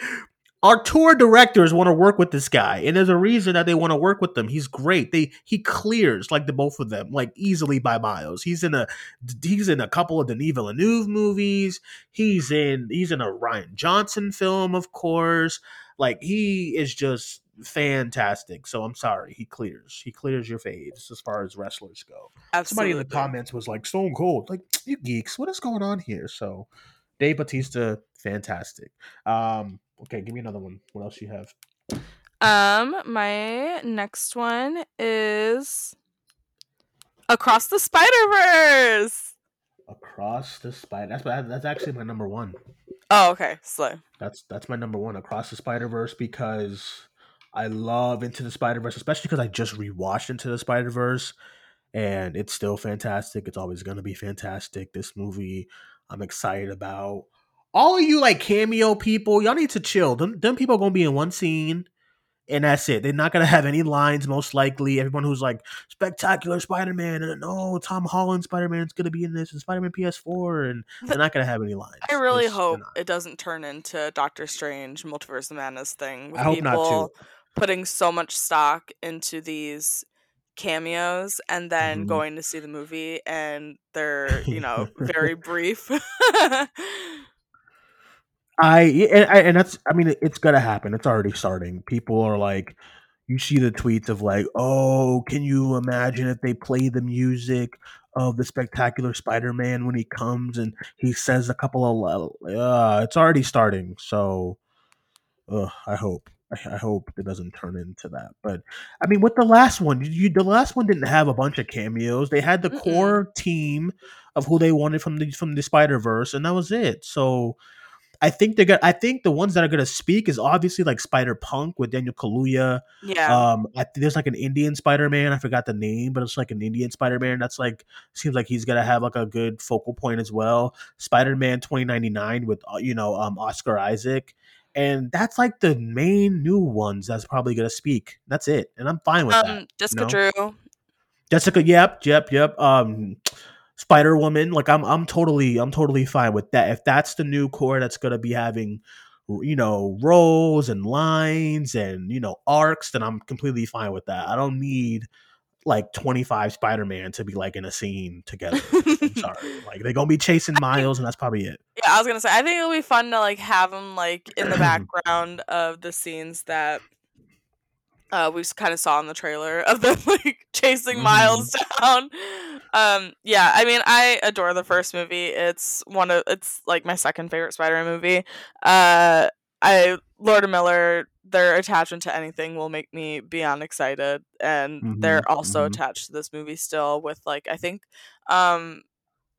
our tour directors want to work with this guy and there's a reason that they want to work with them. He's great. They he clears like the both of them like easily by miles. He's in a he's in a couple of denis villeneuve movies. He's in he's in a rian johnson film of course. Like he is just fantastic. So i'm sorry he clears he clears your faves as far as wrestlers go. Absolutely. somebody in the comments was like stone cold like you geeks what is going on here? So dave batista fantastic. Um okay give me another one what else you have Um, my next one is Across the Spider Verse. across the spider that's that's actually my number one Oh, okay. Slay. That's that's my number one across the Spider Verse because I love Into the Spider Verse, especially because I just rewatched Into the Spider Verse, and it's still fantastic. It's always gonna be fantastic. This movie, I'm excited about. All of you like cameo people, y'all need to chill. Them, them people are gonna be in one scene, and that's it. They're not gonna have any lines, most likely. Everyone who's like spectacular Spider Man, and no Tom Holland Spider Man's gonna be in this, and Spider Man PS4, and they're not gonna have any lines. I really It's- hope it doesn't turn into Doctor Strange Multiverse of Madness thing with I hope not, too. people putting so much stock into these cameos and then Mhm. going to see the movie and they're, you know, very brief. I and, and that's I mean it's gonna happen. It's already starting. People are like, you see the tweets of like, oh, can you imagine if they play the music of the Spectacular Spider-Man when he comes and he says a couple of, uh, it's already starting. So, uh, I hope. I I hope it doesn't turn into that. But I mean, with the last one, you, the last one didn't have a bunch of cameos. They had the Mm-mm. core team of who they wanted from the from the Spider Verse, and that was it. So I think they're gonna. I think the ones that are gonna speak is obviously like Spider Punk with Daniel Kaluuya. yeah. Um, I, there's like an Indian Spider Man. I forgot the name, but it's like an Indian Spider Man. That's like seems like he's gonna have like a good focal point as well. Spider Man 2099 with uh, you know um Oscar Isaac, and that's like the main new ones that's probably gonna speak. That's it, and I'm fine with that. um Jessica know? Drew. Jessica, yep, yep, yep. Um, Spider Woman, like I'm, I'm totally, I'm totally fine with that. If that's the new core that's gonna be having, you know, roles and lines and you know arcs, then I'm completely fine with that. I don't need like 25 Spider Man to be like in a scene together. I'm sorry, like they're gonna be chasing Miles, and that's probably it. Yeah, I was gonna say I think it'll be fun to like have them like in the background of the scenes that uh, we kind of saw in the trailer of them like chasing Miles down. Um, yeah, I mean, I adore the first movie. It's one of it's like my second favorite Spider-Man movie. Uh, I Lord and Miller, their attachment to anything will make me beyond excited, and they're Mhm, also mhm. attached to this movie still. With like, I think, um,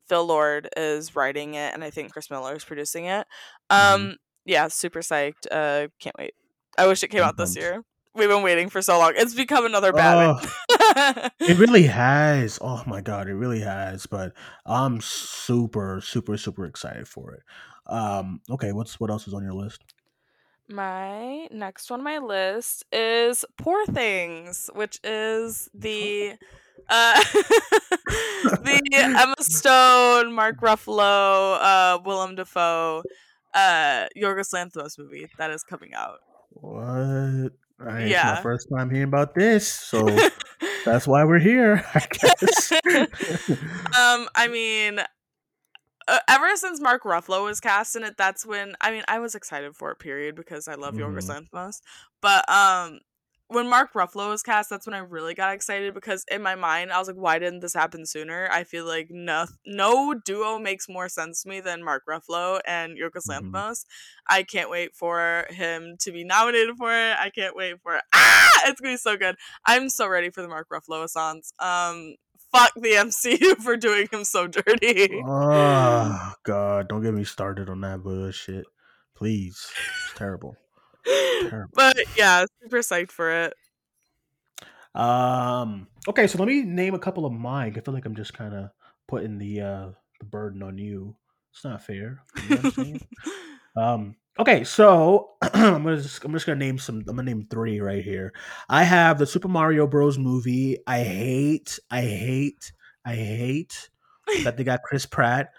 Phil Lord is writing it, and I think Chris Miller is producing it. Um, Mhm. yeah, super psyched. Uh, can't wait. I wish it came out this year. We've been waiting for so long. It's become another Batman. It really has. Oh my god, it really has. But I'm super, super, super excited for it. Um, okay, what's what else is on your list? my next one on my list is Poor Things, which is the uh the Emma Stone, Mark Ruffalo, uh Willem Dafoe, uh Yorgos Lanthimos movie that is coming out. What? I, It's Yeah. my first time hearing about this, so that's why we're here, I guess. um, I mean, uh, ever since Mark Ruffalo was cast in it, that's when I mean I was excited for it. Period, because I love Yorgos Mhm. Lanthimos. But um, when Mark Ruffalo was cast, that's when I really got excited because in my mind I was like, why didn't this happen sooner? I feel like no no duo makes more sense to me than Mark Ruffalo and Yorgos Mhm. I can't wait for him to be nominated for it. I can't wait for it. Ah, it's gonna be so good. I'm so ready for the Mark Ruffalo assance. Um, fuck the MCU for doing him so dirty. oh God, don't get me started on that bullshit, please. It's terrible. But yeah, super psyched for it. Um. Okay, so let me name a couple of mine. I feel like I'm just kind of putting the uh the burden on you. It's not fair. You know what I'm saying? Um. Okay, so I'm gonna just I'm just gonna name some. I'm gonna name three right here. I have the Super Mario Bros. movie. I hate. I hate. I hate that they got Chris Pratt.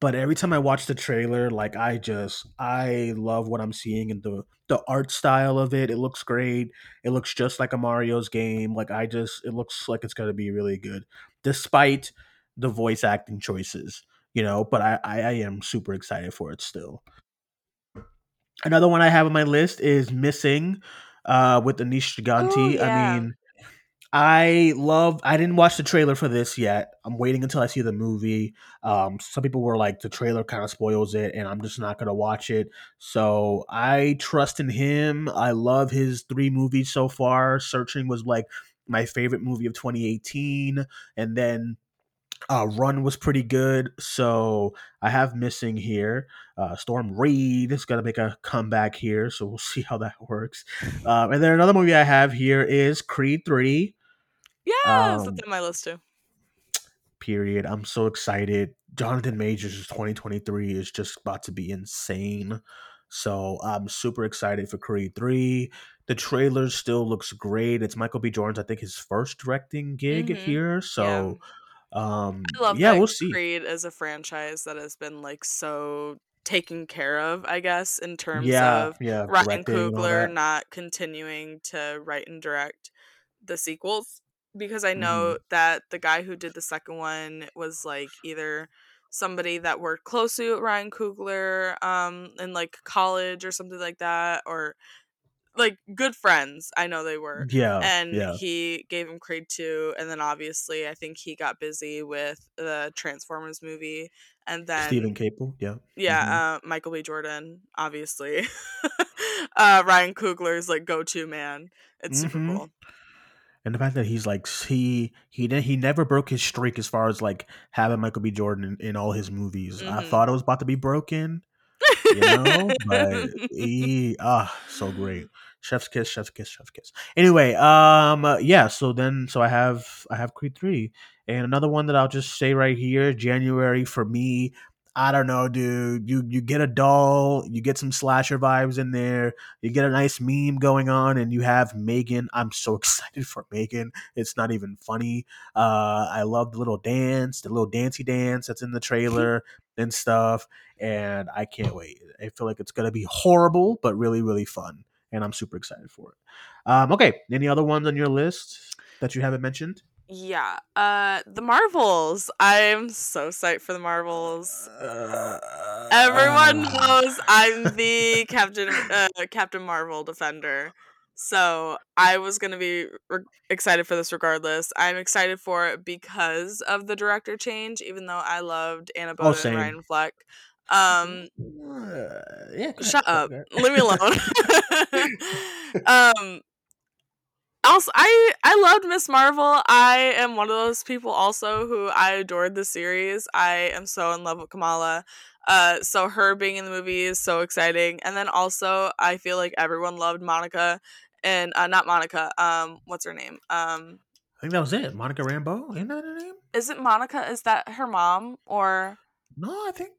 But every time I watch the trailer, like I just I love what I'm seeing and the the art style of it. It looks great. It looks just like a Mario's game. Like I just it looks like it's gonna be really good, despite the voice acting choices. You know, but I I, I am super excited for it still. Another one I have on my list is Missing, uh, with Aneesh Chaganty. yeah. I mean, I love. I didn't watch the trailer for this yet. I'm waiting until I see the movie. Um, some people were like, the trailer kind of spoils it, and I'm just not gonna watch it. So I trust in him. I love his three movies so far. Searching was like my favorite movie of 2018, and then Uh, Run was pretty good. So I have missing here. Uh, Storm Reid is gonna make a comeback here, so we'll see how that works. Um, and then another movie I have here is Creed Three. Yeah, Um, that's on my list too. Period. I'm so excited. Jonathan Majors' 2023 is just about to be insane. So I'm super excited for Creed 3. The trailer still looks great. It's Michael B. Jordan's, I think, his first directing gig Mhm. here. So um I love yeah, we'll see. Creed is a franchise that has been like so taken care of, I guess, in terms Yeah, of yeah, Ryan directing and all Coogler not continuing to write and direct the sequels because I Mhm. know that the guy who did the second one was like either somebody that worked closely with Ryan Coogler um in like college or something like that or like good friends. I know they were Yeah, and yeah. he gave him Creed 2 and then obviously I think he got busy with the Transformers movie and then Steven Caple, yeah. Yeah, uh, Michael B. Jordan, obviously. uh, Ryan Coogler's like go-to man. It's super Mhm. And the fact that he's like he he ne- he never broke his streak as far as like having Michael B. Jordan in, in all his movies. I Mhm. thought it was about to be broken, you know, but he ah so great. Chef's kiss, chef's kiss, chef's kiss. Anyway, um, uh, yeah. So then, so I have I have Creed three, and another one that I'll just say right here, January for me. I don't know, dude. You you get a doll, you get some slasher vibes in there, you get a nice meme going on, and you have Megan. I'm so excited for Megan. It's not even funny. Uh, I love the little dance, the little dancey dance that's in the trailer and stuff, and I can't wait. I feel like it's gonna be horrible, but really, really fun, and I'm super excited for it. Um, okay, any other ones on your list that you haven't mentioned? Yeah. Uh the Marvels. I'm so psyched for the Marvels. Everyone Uh, knows I'm the Captain uh, Captain Marvel defender. So I was gonna be re- excited for this regardless. I'm excited for it because of the director change, even though I loved Anna Oh, Boden same. and Ryan Fleck. Um, Uh, yeah, shut up. Leave me alone. um, also, I I loved Miss Marvel. I am one of those people also who I adored the series. I am so in love with Kamala. Uh, so her being in the movie is so exciting. And then also, I feel like everyone loved Monica, and uh, not Monica. Um, what's her name? Um, I think that was it. Monica Rambeau, ain't that her name? is it Monica? Is that her mom or? No, I think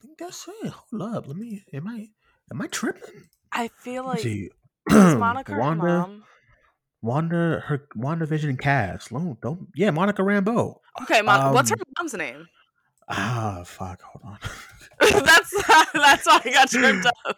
I think that's it. Hold up, let me. Am I am I tripping? I feel like is Monica her Wanda, mom? Wanda, her Wanda Vision cast. Don't, don't yeah, Monica Rambeau. Okay, Mon- what's her Um, mom's name? Ah, fuck. Hold on. that's that's why I got tripped up.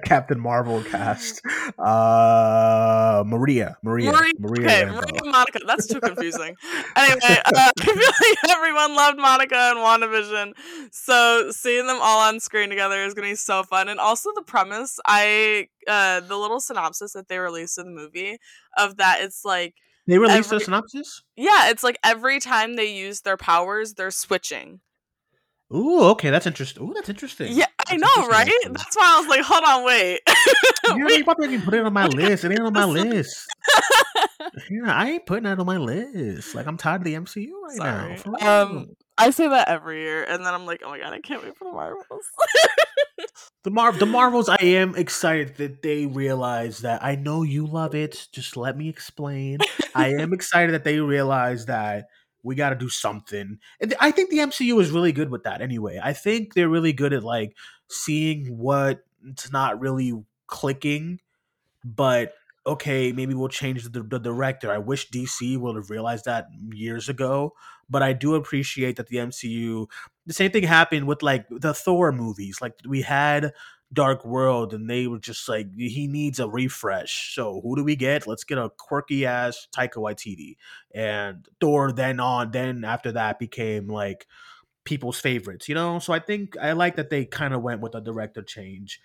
Captain Marvel cast. Uh, Maria, Maria, Maria, Maria okay, Maria Monica. That's too confusing. anyway, uh, I feel like everyone loved Monica and WandaVision, so seeing them all on screen together is gonna be so fun. And also the premise, I uh, the little synopsis that they released in the movie of that, it's like They released a synopsis. yeah, it's like every time they use their powers, they're switching. Ooh, okay, that's interesting. Ooh, that's interesting. Yeah, I know, right? That's why I was like, hold on, wait. Yeah, Wait, you even put it on my list. It ain't on my list. Yeah, I ain't putting that on my list. Like I'm tired of the MCU right Sorry. now. Um. I say that every year, and then I'm like, oh my god, I can't wait for the Marvels. the Mar the Marvels. I am excited that they realize that. I know you love it. Just let me explain. I am excited that they realize that we got to do something. And I think the MCU is really good with that. Anyway, I think they're really good at like seeing what it's not really clicking, but okay, maybe we'll change the, the director. I wish DC would have realized that years ago, but I do appreciate that the MCU. The same thing happened with like the Thor movies. Like we had Dark World, and they were just like, he needs a refresh. So who do we get? Let's get a quirky ass Taika Waititi, and Thor. Then on, then after that became like people's favorites. You know, so I think I like that they kind of went with a director change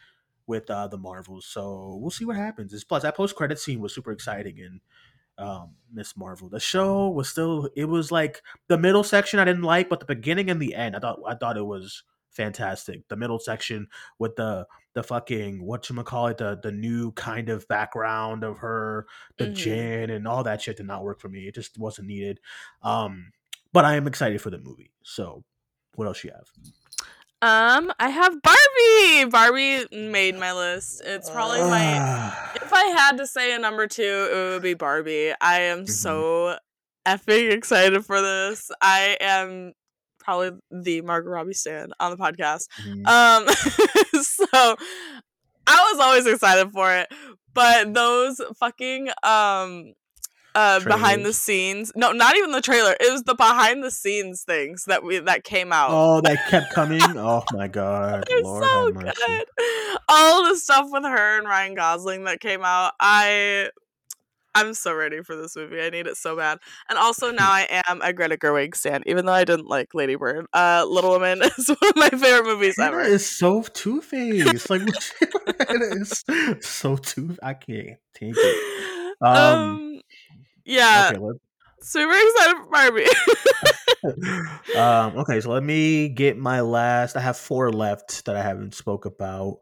with uh, the Marvels. So we'll see what happens. It's, plus, that post credit scene was super exciting and um, Miss Marvel. The show was still it was like the middle section I didn't like, but the beginning and the end I thought I thought it was fantastic. The middle section with the the fucking what you call it the the new kind of background of her the Mhm. djinn and all that shit did not work for me. It just wasn't needed. Um, but I am excited for the movie. So, what else you have? Um, I have Barbie. Barbie made my list. It's probably my. If I had to say a number two, it would be Barbie. I am Mhm. so effing excited for this. I am probably the Margot Robbie stan on the podcast. Mhm. Um, so I was always excited for it, but those fucking um uh behind the scenes no not even the trailer it was the behind the scenes things that we that came out oh, that kept coming. Oh my god, they're Lord so good all the stuff with her and ryan gosling that came out i i'm so ready for this movie i need it so bad and also now i am a greta gerwig stan even though i didn't like lady bird uh little women is one of my favorite movies Hannah ever is so two faced. Like it is so two. I can't take it. um, Um, yeah Okay, super excited for barbie um, okay, so let me get my last. I have four left that I haven't spoke about.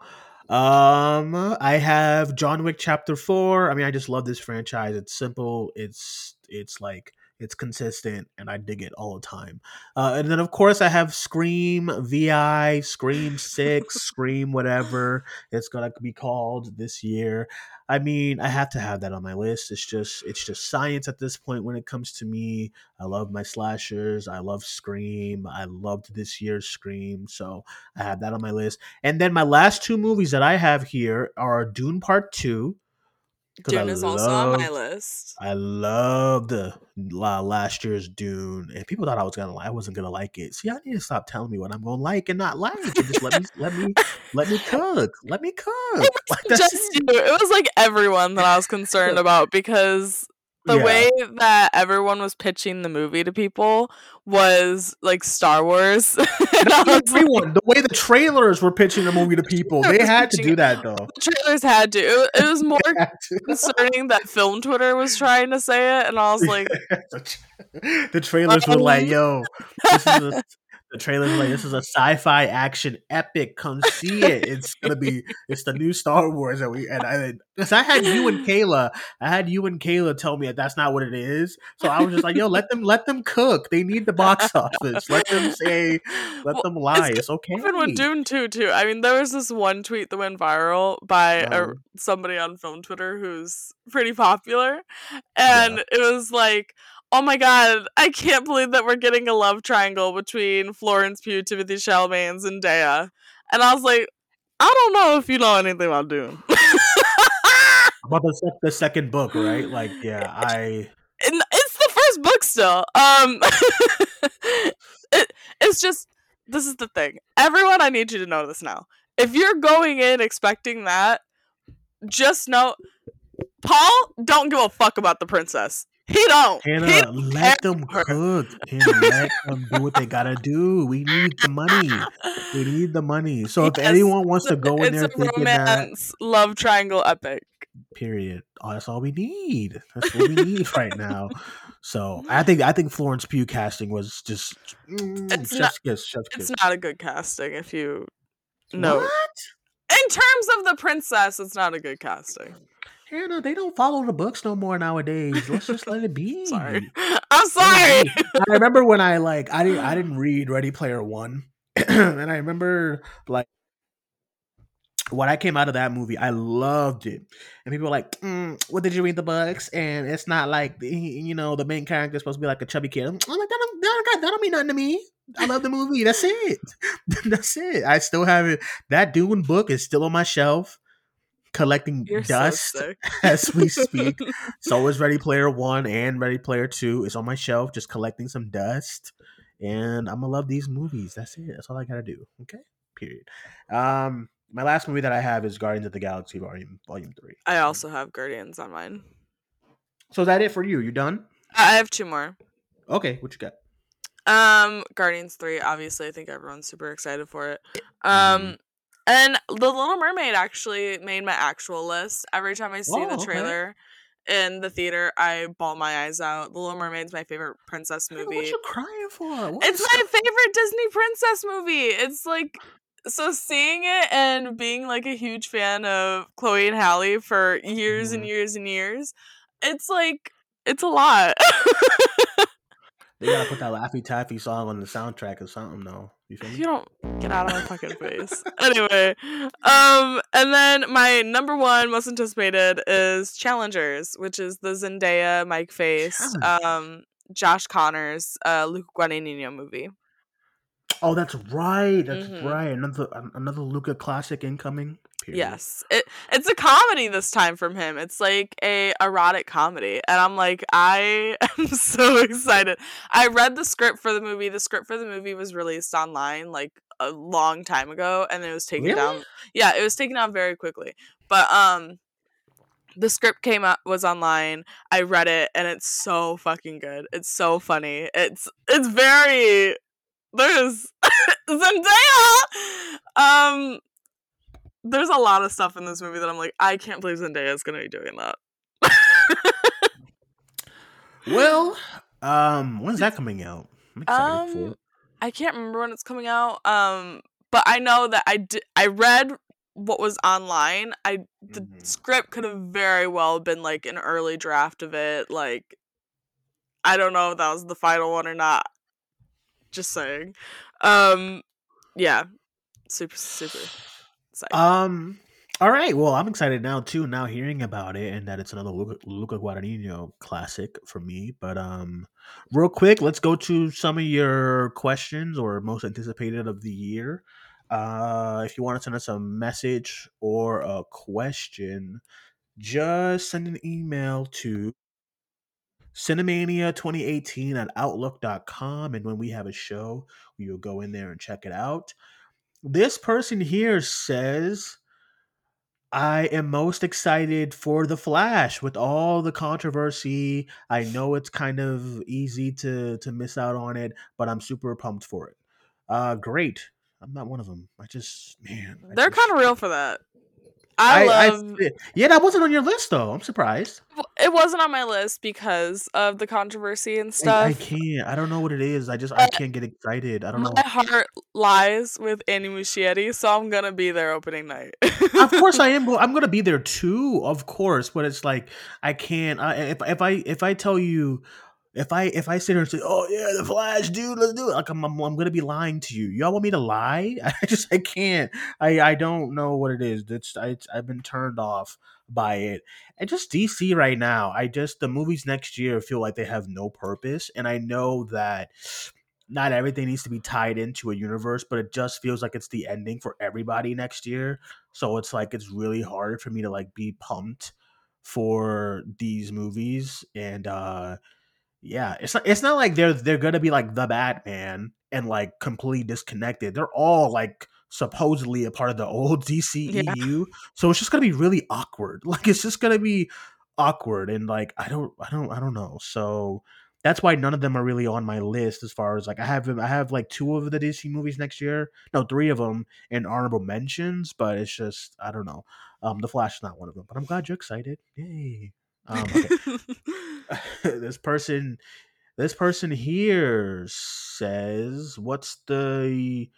Um, I have John Wick Chapter Four. I mean, I just love this franchise. It's simple. It's it's like it's consistent, and I dig it all the time. Uh, and then of course I have Scream Vi, Scream Six, Scream whatever it's gonna be called this year. I mean, I have to have that on my list. It's just it's just science at this point when it comes to me. I love my slashers. I love Scream. I loved this year's Scream, so I have that on my list. And then my last two movies that I have here are Dune Part Two. I dune is also on my list I loved the la- last year's Dune, and people thought I was gonna, I wasn't gonna like it. See, I need to stop telling me what I'm gonna like and not like, and just let me, let me, let me cook, let me cook. Like, just it. you. It was like everyone that I was concerned about because the Yeah. way that everyone was pitching the movie to people was like Star Wars. was like, everyone. The way the trailers were pitching the movie to people, they had to do that though. the trailers had to. It, it was more They had to. concerning that film Twitter was trying to say it, and I was like, the trailers were like, "Yo, this is a, the trailers like this is a sci-fi action epic. Come see it. It's gonna be it's the new Star Wars." that we and I because I had you and Kayla, I had you and Kayla tell me that that's not what it is. So I was just like, "Yo, let them let them cook. They need the box office. Let them say, let Well, them lie. It's okay." Even with Dune 2 too. I mean, there was this one tweet that went viral by a, Um. somebody on film Twitter who's pretty popular, and it was like, "Oh my god, I can't believe that we're getting a love triangle between Florence Pugh, Timothée Chalamet, and Zendaya." And I was like, "I don't know if you know anything about Dune." about the, sec- the second book, right? Like, yeah, I and it's the first book still. Um, it, it's just this is the thing. Everyone, I need you to know this now. If you're going in expecting that, just know Paul don't give a fuck about the princess. He don't. He Hannah, don't let them her. cook. Hannah, let them do what they gotta do. We need the money. We need the money. So if Yes, anyone wants to go in it's there a thinking that, romance love triangle epic. period. Oh, that's all we need. That's what we need right now. So I think I think Florence Pugh casting was just mm, It's not- kiss, It's kiss. not a good casting if you know. What? In terms of the princess, it's not a good casting. Hannah, they don't follow the books no more nowadays. Let's just let it be. Sorry. I'm sorry. I remember when I like I didn't I didn't read Ready Player One, and I remember like when I came out of that movie, I loved it, and people were like, mm, "What did you read the books?" And it's not like you know the main character is supposed to be like a chubby kid. I'm like, that don't, that don't, that don't mean nothing to me. I love the movie. That's it. That's it. I still have it. That Dune book is still on my shelf, collecting You're dust so as we speak. So is Ready Player One and Ready Player Two. is on my shelf, just collecting some dust. And I'm gonna love these movies. That's it. That's all I gotta do. Okay. Period. Um, my last movie that I have is Guardians of the Galaxy Volume Volume Three. I also have Guardians on mine. So is that it for you? You done? I have two more. Okay. What you got? Um, Guardians three. Obviously, I think everyone's super excited for it. Mm-hmm. Um, and The Little Mermaid actually made my actual list. Every time I see Oh, the okay. trailer in the theater, I bawl my eyes out. The Little Mermaid's my favorite princess movie. What are you crying for? What It's my favorite Disney princess movie. It's like so seeing it and being like a huge fan of Chloe and Halle for years and Mhm. years and years. It's like it's a lot. They gotta put that Laffy Taffy song on the soundtrack or something, though. You? You don't get out of my fucking face. anyway, um, and then my number one most anticipated is Challengers, which is the Zendaya, Mike Faist, um, Josh Connors, uh, Luke Guadagnino movie. Oh, that's right. That's Mhm. right. Another another Luca classic incoming. Period. Yes, it it's a comedy this time from him. It's like a erotic comedy, and I'm like, I am so excited. I read the script for the movie. The script for the movie was released online like a long time ago, and it was taken Really? down. Yeah, it was taken down very quickly. But um, the script came out was online. I read it, and it's so fucking good. It's so funny. It's it's very there's Zendaya. Um, there's a lot of stuff in this movie that I'm like, I can't believe Zendaya is gonna be doing that. Well, um, when's that coming out? I'm excited for Um. I can't remember when it's coming out. Um, but I know that I did. I read what was online. I the Mhm. script could have very well been like an early draft of it. Like, I don't know if that was the final one or not. Just saying. Um, yeah, super super excited. Um. All right. Well, I'm excited now too. Now hearing about it and that it's another Luca, Luca Guadagnino classic for me. But um, real quick, let's go to some of your questions or most anticipated of the year. Uh, if you want to send us a message or a question, just send an email to cinemania2018 at outlook.com and when we have a show we will go in there and check it out. This person here says i am most excited for the flash with all the controversy. I know it's kind of easy to to miss out on it but i'm super pumped for it. Uh great. I'm not one of them i just man I They're kind of real for that. I, I, love. I, yeah that wasn't on your list though i'm surprised it wasn't on my list because of the controversy and stuff. I can't. I don't know what it is. I just I can't get excited. I don't know. My heart lies with Andy Muschietti, so I'm gonna be there opening night. of course I am. I'm gonna be there too. Of course, but it's like I can't. I, if if I if I tell you. If I if I sit here and say, "Oh yeah, the Flash, dude, let's do it," like I'm, I'm I'm gonna be lying to you. Y'all want me to lie? I just I can't. I I don't know what it is. It's I, it's, I've been turned off by it. And just DC right now. I just the movies next year feel like they have no purpose, and I know that not everything needs to be tied into a universe, but it just feels like it's the ending for everybody next year. So it's like it's really hard for me to like be pumped for these movies and uh yeah, it's not it's not like they're they're gonna be like the Batman and like completely disconnected. They're all like supposedly a part of the old DCEU. So it's just gonna be really awkward. Like it's just gonna be awkward and like I don't I don't I don't know. So that's why none of them are really on my list as far as like I have I have like two of the DC movies next year. No, three of them in honorable mentions, but it's just I don't know. Um The Flash is not one of them, but I'm glad you're excited. Yay. Um, okay. this person this person here says what's the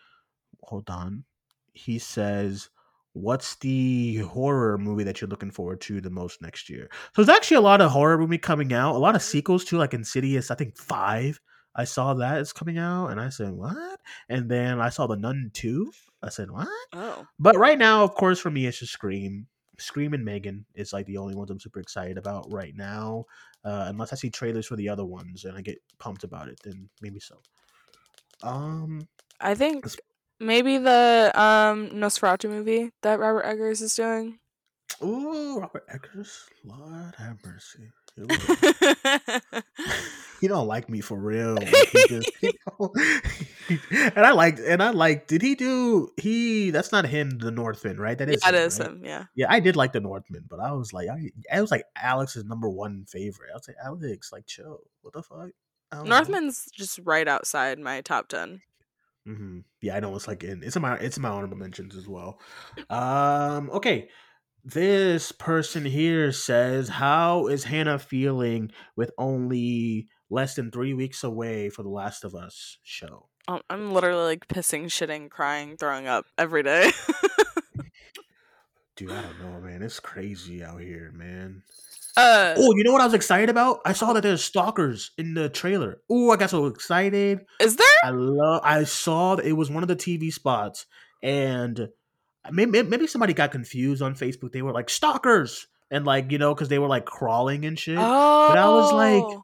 hold on. He says what's the horror movie that you're looking forward to the most next year? So there's actually a lot of horror movie coming out a lot of sequels too like insidious i think five i saw that is coming out and i said what? And then i saw the nun 2 i said what? Oh, but right now, of course, for me, it's just Scream. Scream and Megan is like the only ones I'm super excited about right now. Uh, unless I see trailers for the other ones and I get pumped about it, then maybe so. Um, I think maybe the um Nosferatu movie that Robert Eggers is doing. ooh, Robert Eggers, Lord have mercy. Here we go. he don't like me for real. Like, he just, and I like, and I like. Did he do? He that's not him, the Northman, right? That is. yeah, him, is right? him. Yeah. Yeah, I did like the Northman, but I was like, I, I was like Alex's number one favorite. I was like, Alex, like, chill. What the fuck? Don't know. Northman's just right outside my top ten. Mhm. Yeah, I know it's like in it's in my it's in my honorable mentions as well. Um, okay. This person here says, "How is Hannah feeling with only less than three weeks away for the Last of Us show?" Um, I'm literally like pissing, shitting, crying, throwing up every day. Dude, I don't know, man. It's crazy out here, man. Uh, Oh, you know what I was excited about? I saw that there's stalkers in the trailer. Oh, I got so excited. is there? I love. I saw that it was one of the TV spots, and maybe maybe somebody got confused on Facebook. They were like stalkers, and like you know, because they were like crawling and shit. Oh, I was like,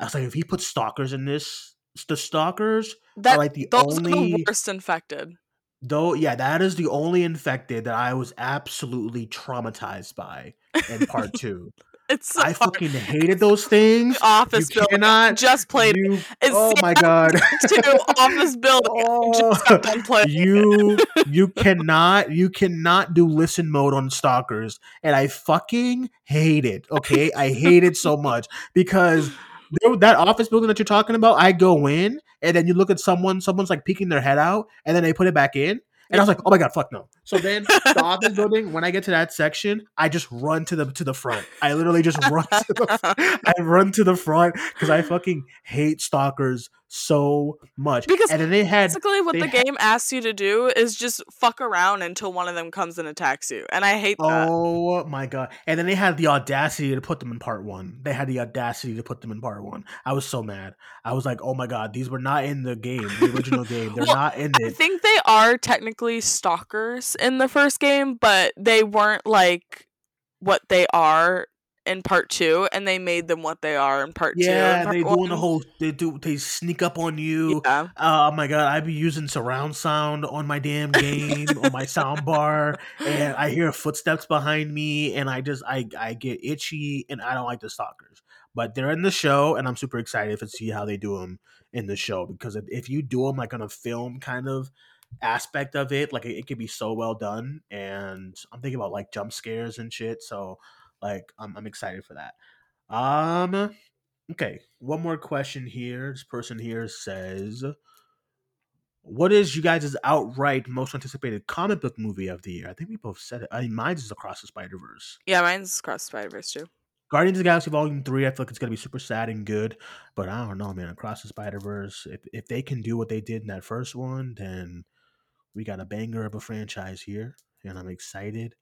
I was like, if he put stalkers in this, the stalkers that are like the those are only the worst infected. though. Yeah, that is the only infected that I was absolutely traumatized by in part two. It's so I hard. fucking hated those things. The office you building. cannot just played it. you, It's oh my god. to office building. I just oh, got done you you cannot you cannot do listen mode on stalkers and i fucking hate it okay i hate it so much because there- that office building that you're talking about i go in and then you look at someone someone's like peeking their head out and then they put it back in and i was like oh my god fuck no. So then the office building when i get to that section i just run to the to the front. I literally just run to the i run to the front because i fucking hate stalkers so much Because and then they had Basically, what the ha- game asks you to do is just fuck around until one of them comes and attacks you, and I hate that. Oh my god! And then they had the audacity to put them in part one. They had the audacity to put them in part one. I was so mad. I was like, "Oh my god, these were not in the game, the original game. They're Well, not in it. I think they are technically stalkers in the first game, but they weren't like what they are in part two, and they made them what they are in part two. Yeah, they doing the whole. They do. They sneak up on you. Yeah. Uh, oh my god, I be using surround sound on my damn game on my sound bar, and I hear footsteps behind me, and I just I I get itchy, and I don't like the stalkers. But they're in the show, and I'm super excited to see how they do them in the show because if- if you do them like on a film kind of aspect of it, like it, it could be so well done. And I'm thinking about like jump scares and shit, so like I'm I'm excited for that. Um. Okay, one more question here. This person here says, "What is you guys' outright most anticipated comic book movie of the year?" I think we both said it. I mean, mine's is Across the Spider Verse. Yeah, mine's Cross Spider Verse too. Guardians of the Galaxy Volume Three. I feel like it's gonna be super sad and good, but I don't know, man. Across the Spider Verse. If if they can do what they did in that first one, then we got a banger of a franchise here, and I'm excited.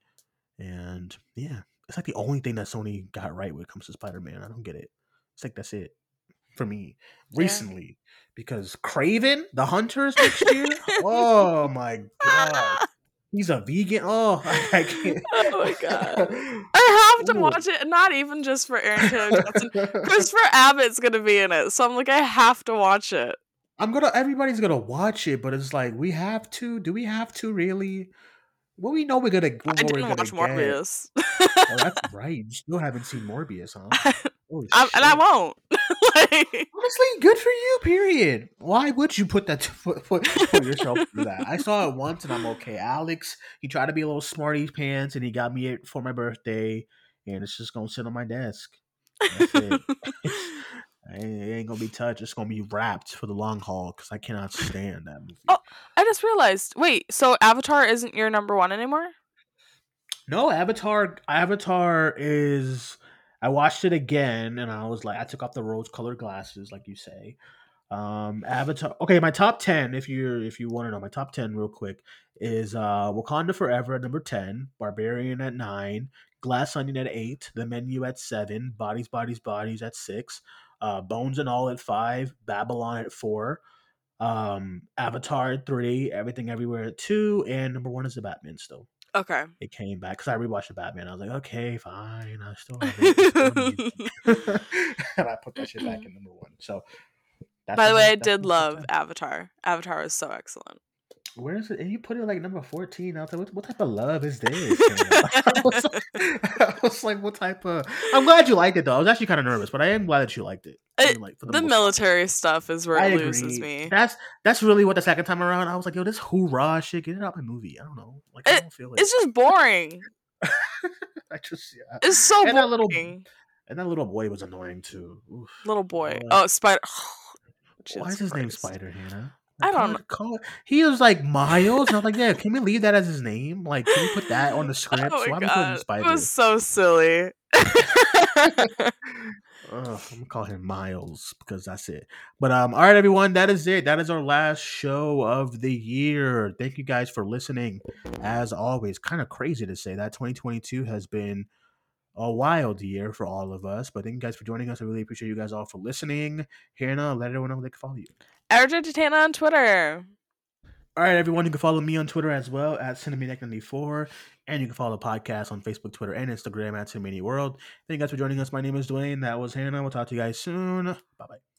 And yeah, it's like the only thing that Sony got right when it comes to Spider Man. I don't get it. It's like that's it for me Yeah. recently because Kraven the Hunters next year. oh my god, he's a vegan. Oh, I can't. Oh my God. I have to Ooh. watch it, not even just for Aaron Taylor Johnson. Christopher Abbott's gonna be in it, so I'm like, I have to watch it. I'm gonna. Everybody's gonna watch it, but it's like we have to. Do we have to really? Well, we know we're gonna. I didn't watch. Morbius, Oh, that's right. You still haven't seen Morbius, huh? Oh, I- and I won't. like, Honestly, good for you. Period. Why would you put that put, put, put yourself through that? I saw it once and I'm okay. Alex, he tried to be a little smarty pants and he got me it for my birthday, and it's just gonna sit on my desk. That's it. it ain't gonna be touched. It's gonna be wrapped for the long haul because I cannot stand that movie. Oh. I just realized. Wait, so Avatar isn't your number one anymore? No, Avatar. Avatar is. I watched it again, and I was like, I took off the rose-colored glasses, like you say. Um, Avatar. Okay, my top ten, if you if you want to know, my top ten, real quick, is uh Wakanda Forever at number ten, Barbarian at nine, Glass Onion at eight, The Menu at seven, Bodies, Bodies, Bodies at six, uh, Bones and All at five, Babylon at four, um, Avatar at three, Everything Everywhere at two, and number one is the Batman still Okay. it came back because I rewatched the Batman. I was like, okay, fine. I still have it. It's still amazing. and I put that shit back in number one. So, that's By the way, I did love Avatar. Avatar is so excellent. Where is it? And you put it like number fourteen. I was like, what, what type of love is this? I, was like, I was like, what type of? I'm glad you liked it though. I was actually kind of nervous, but I am glad that you liked it. Uh, I mean, like, for The most part. military stuff is where I it agree. loses me. That's that's really what the second time around I was like, yo, this hoorah shit, get it out my movie. I don't know, like I don't feel it. It's just boring. I just yeah. It's so And that little- boring. And that little boy was annoying too. Oof. Little boy. Boy. Oh, Spider. Why is his name Spider Hannah? I don't know. Call he was like Miles, and I was like, yeah, can we leave that as his name? Like, can we put that on the script? Oh so my god, it was so silly. Ugh, I'm gonna call him Miles because that's it. But um, all right, everyone, that is it. That is our last show of the year. Thank you guys for listening. As always, kind of crazy to say that 2022 has been a wild year for all of us. But thank you guys for joining us. I really appreciate you guys all for listening. Hannah, let everyone know they can follow you. Erja Titana on Twitter. All right, everyone, you can follow me on Twitter as well at Cinemaniac94. And you can follow the podcast on Facebook, Twitter, and Instagram at Cinemania World. Thank you guys for joining us. My name is Dwayne. That was Hannah. We'll talk to you guys soon. Bye bye.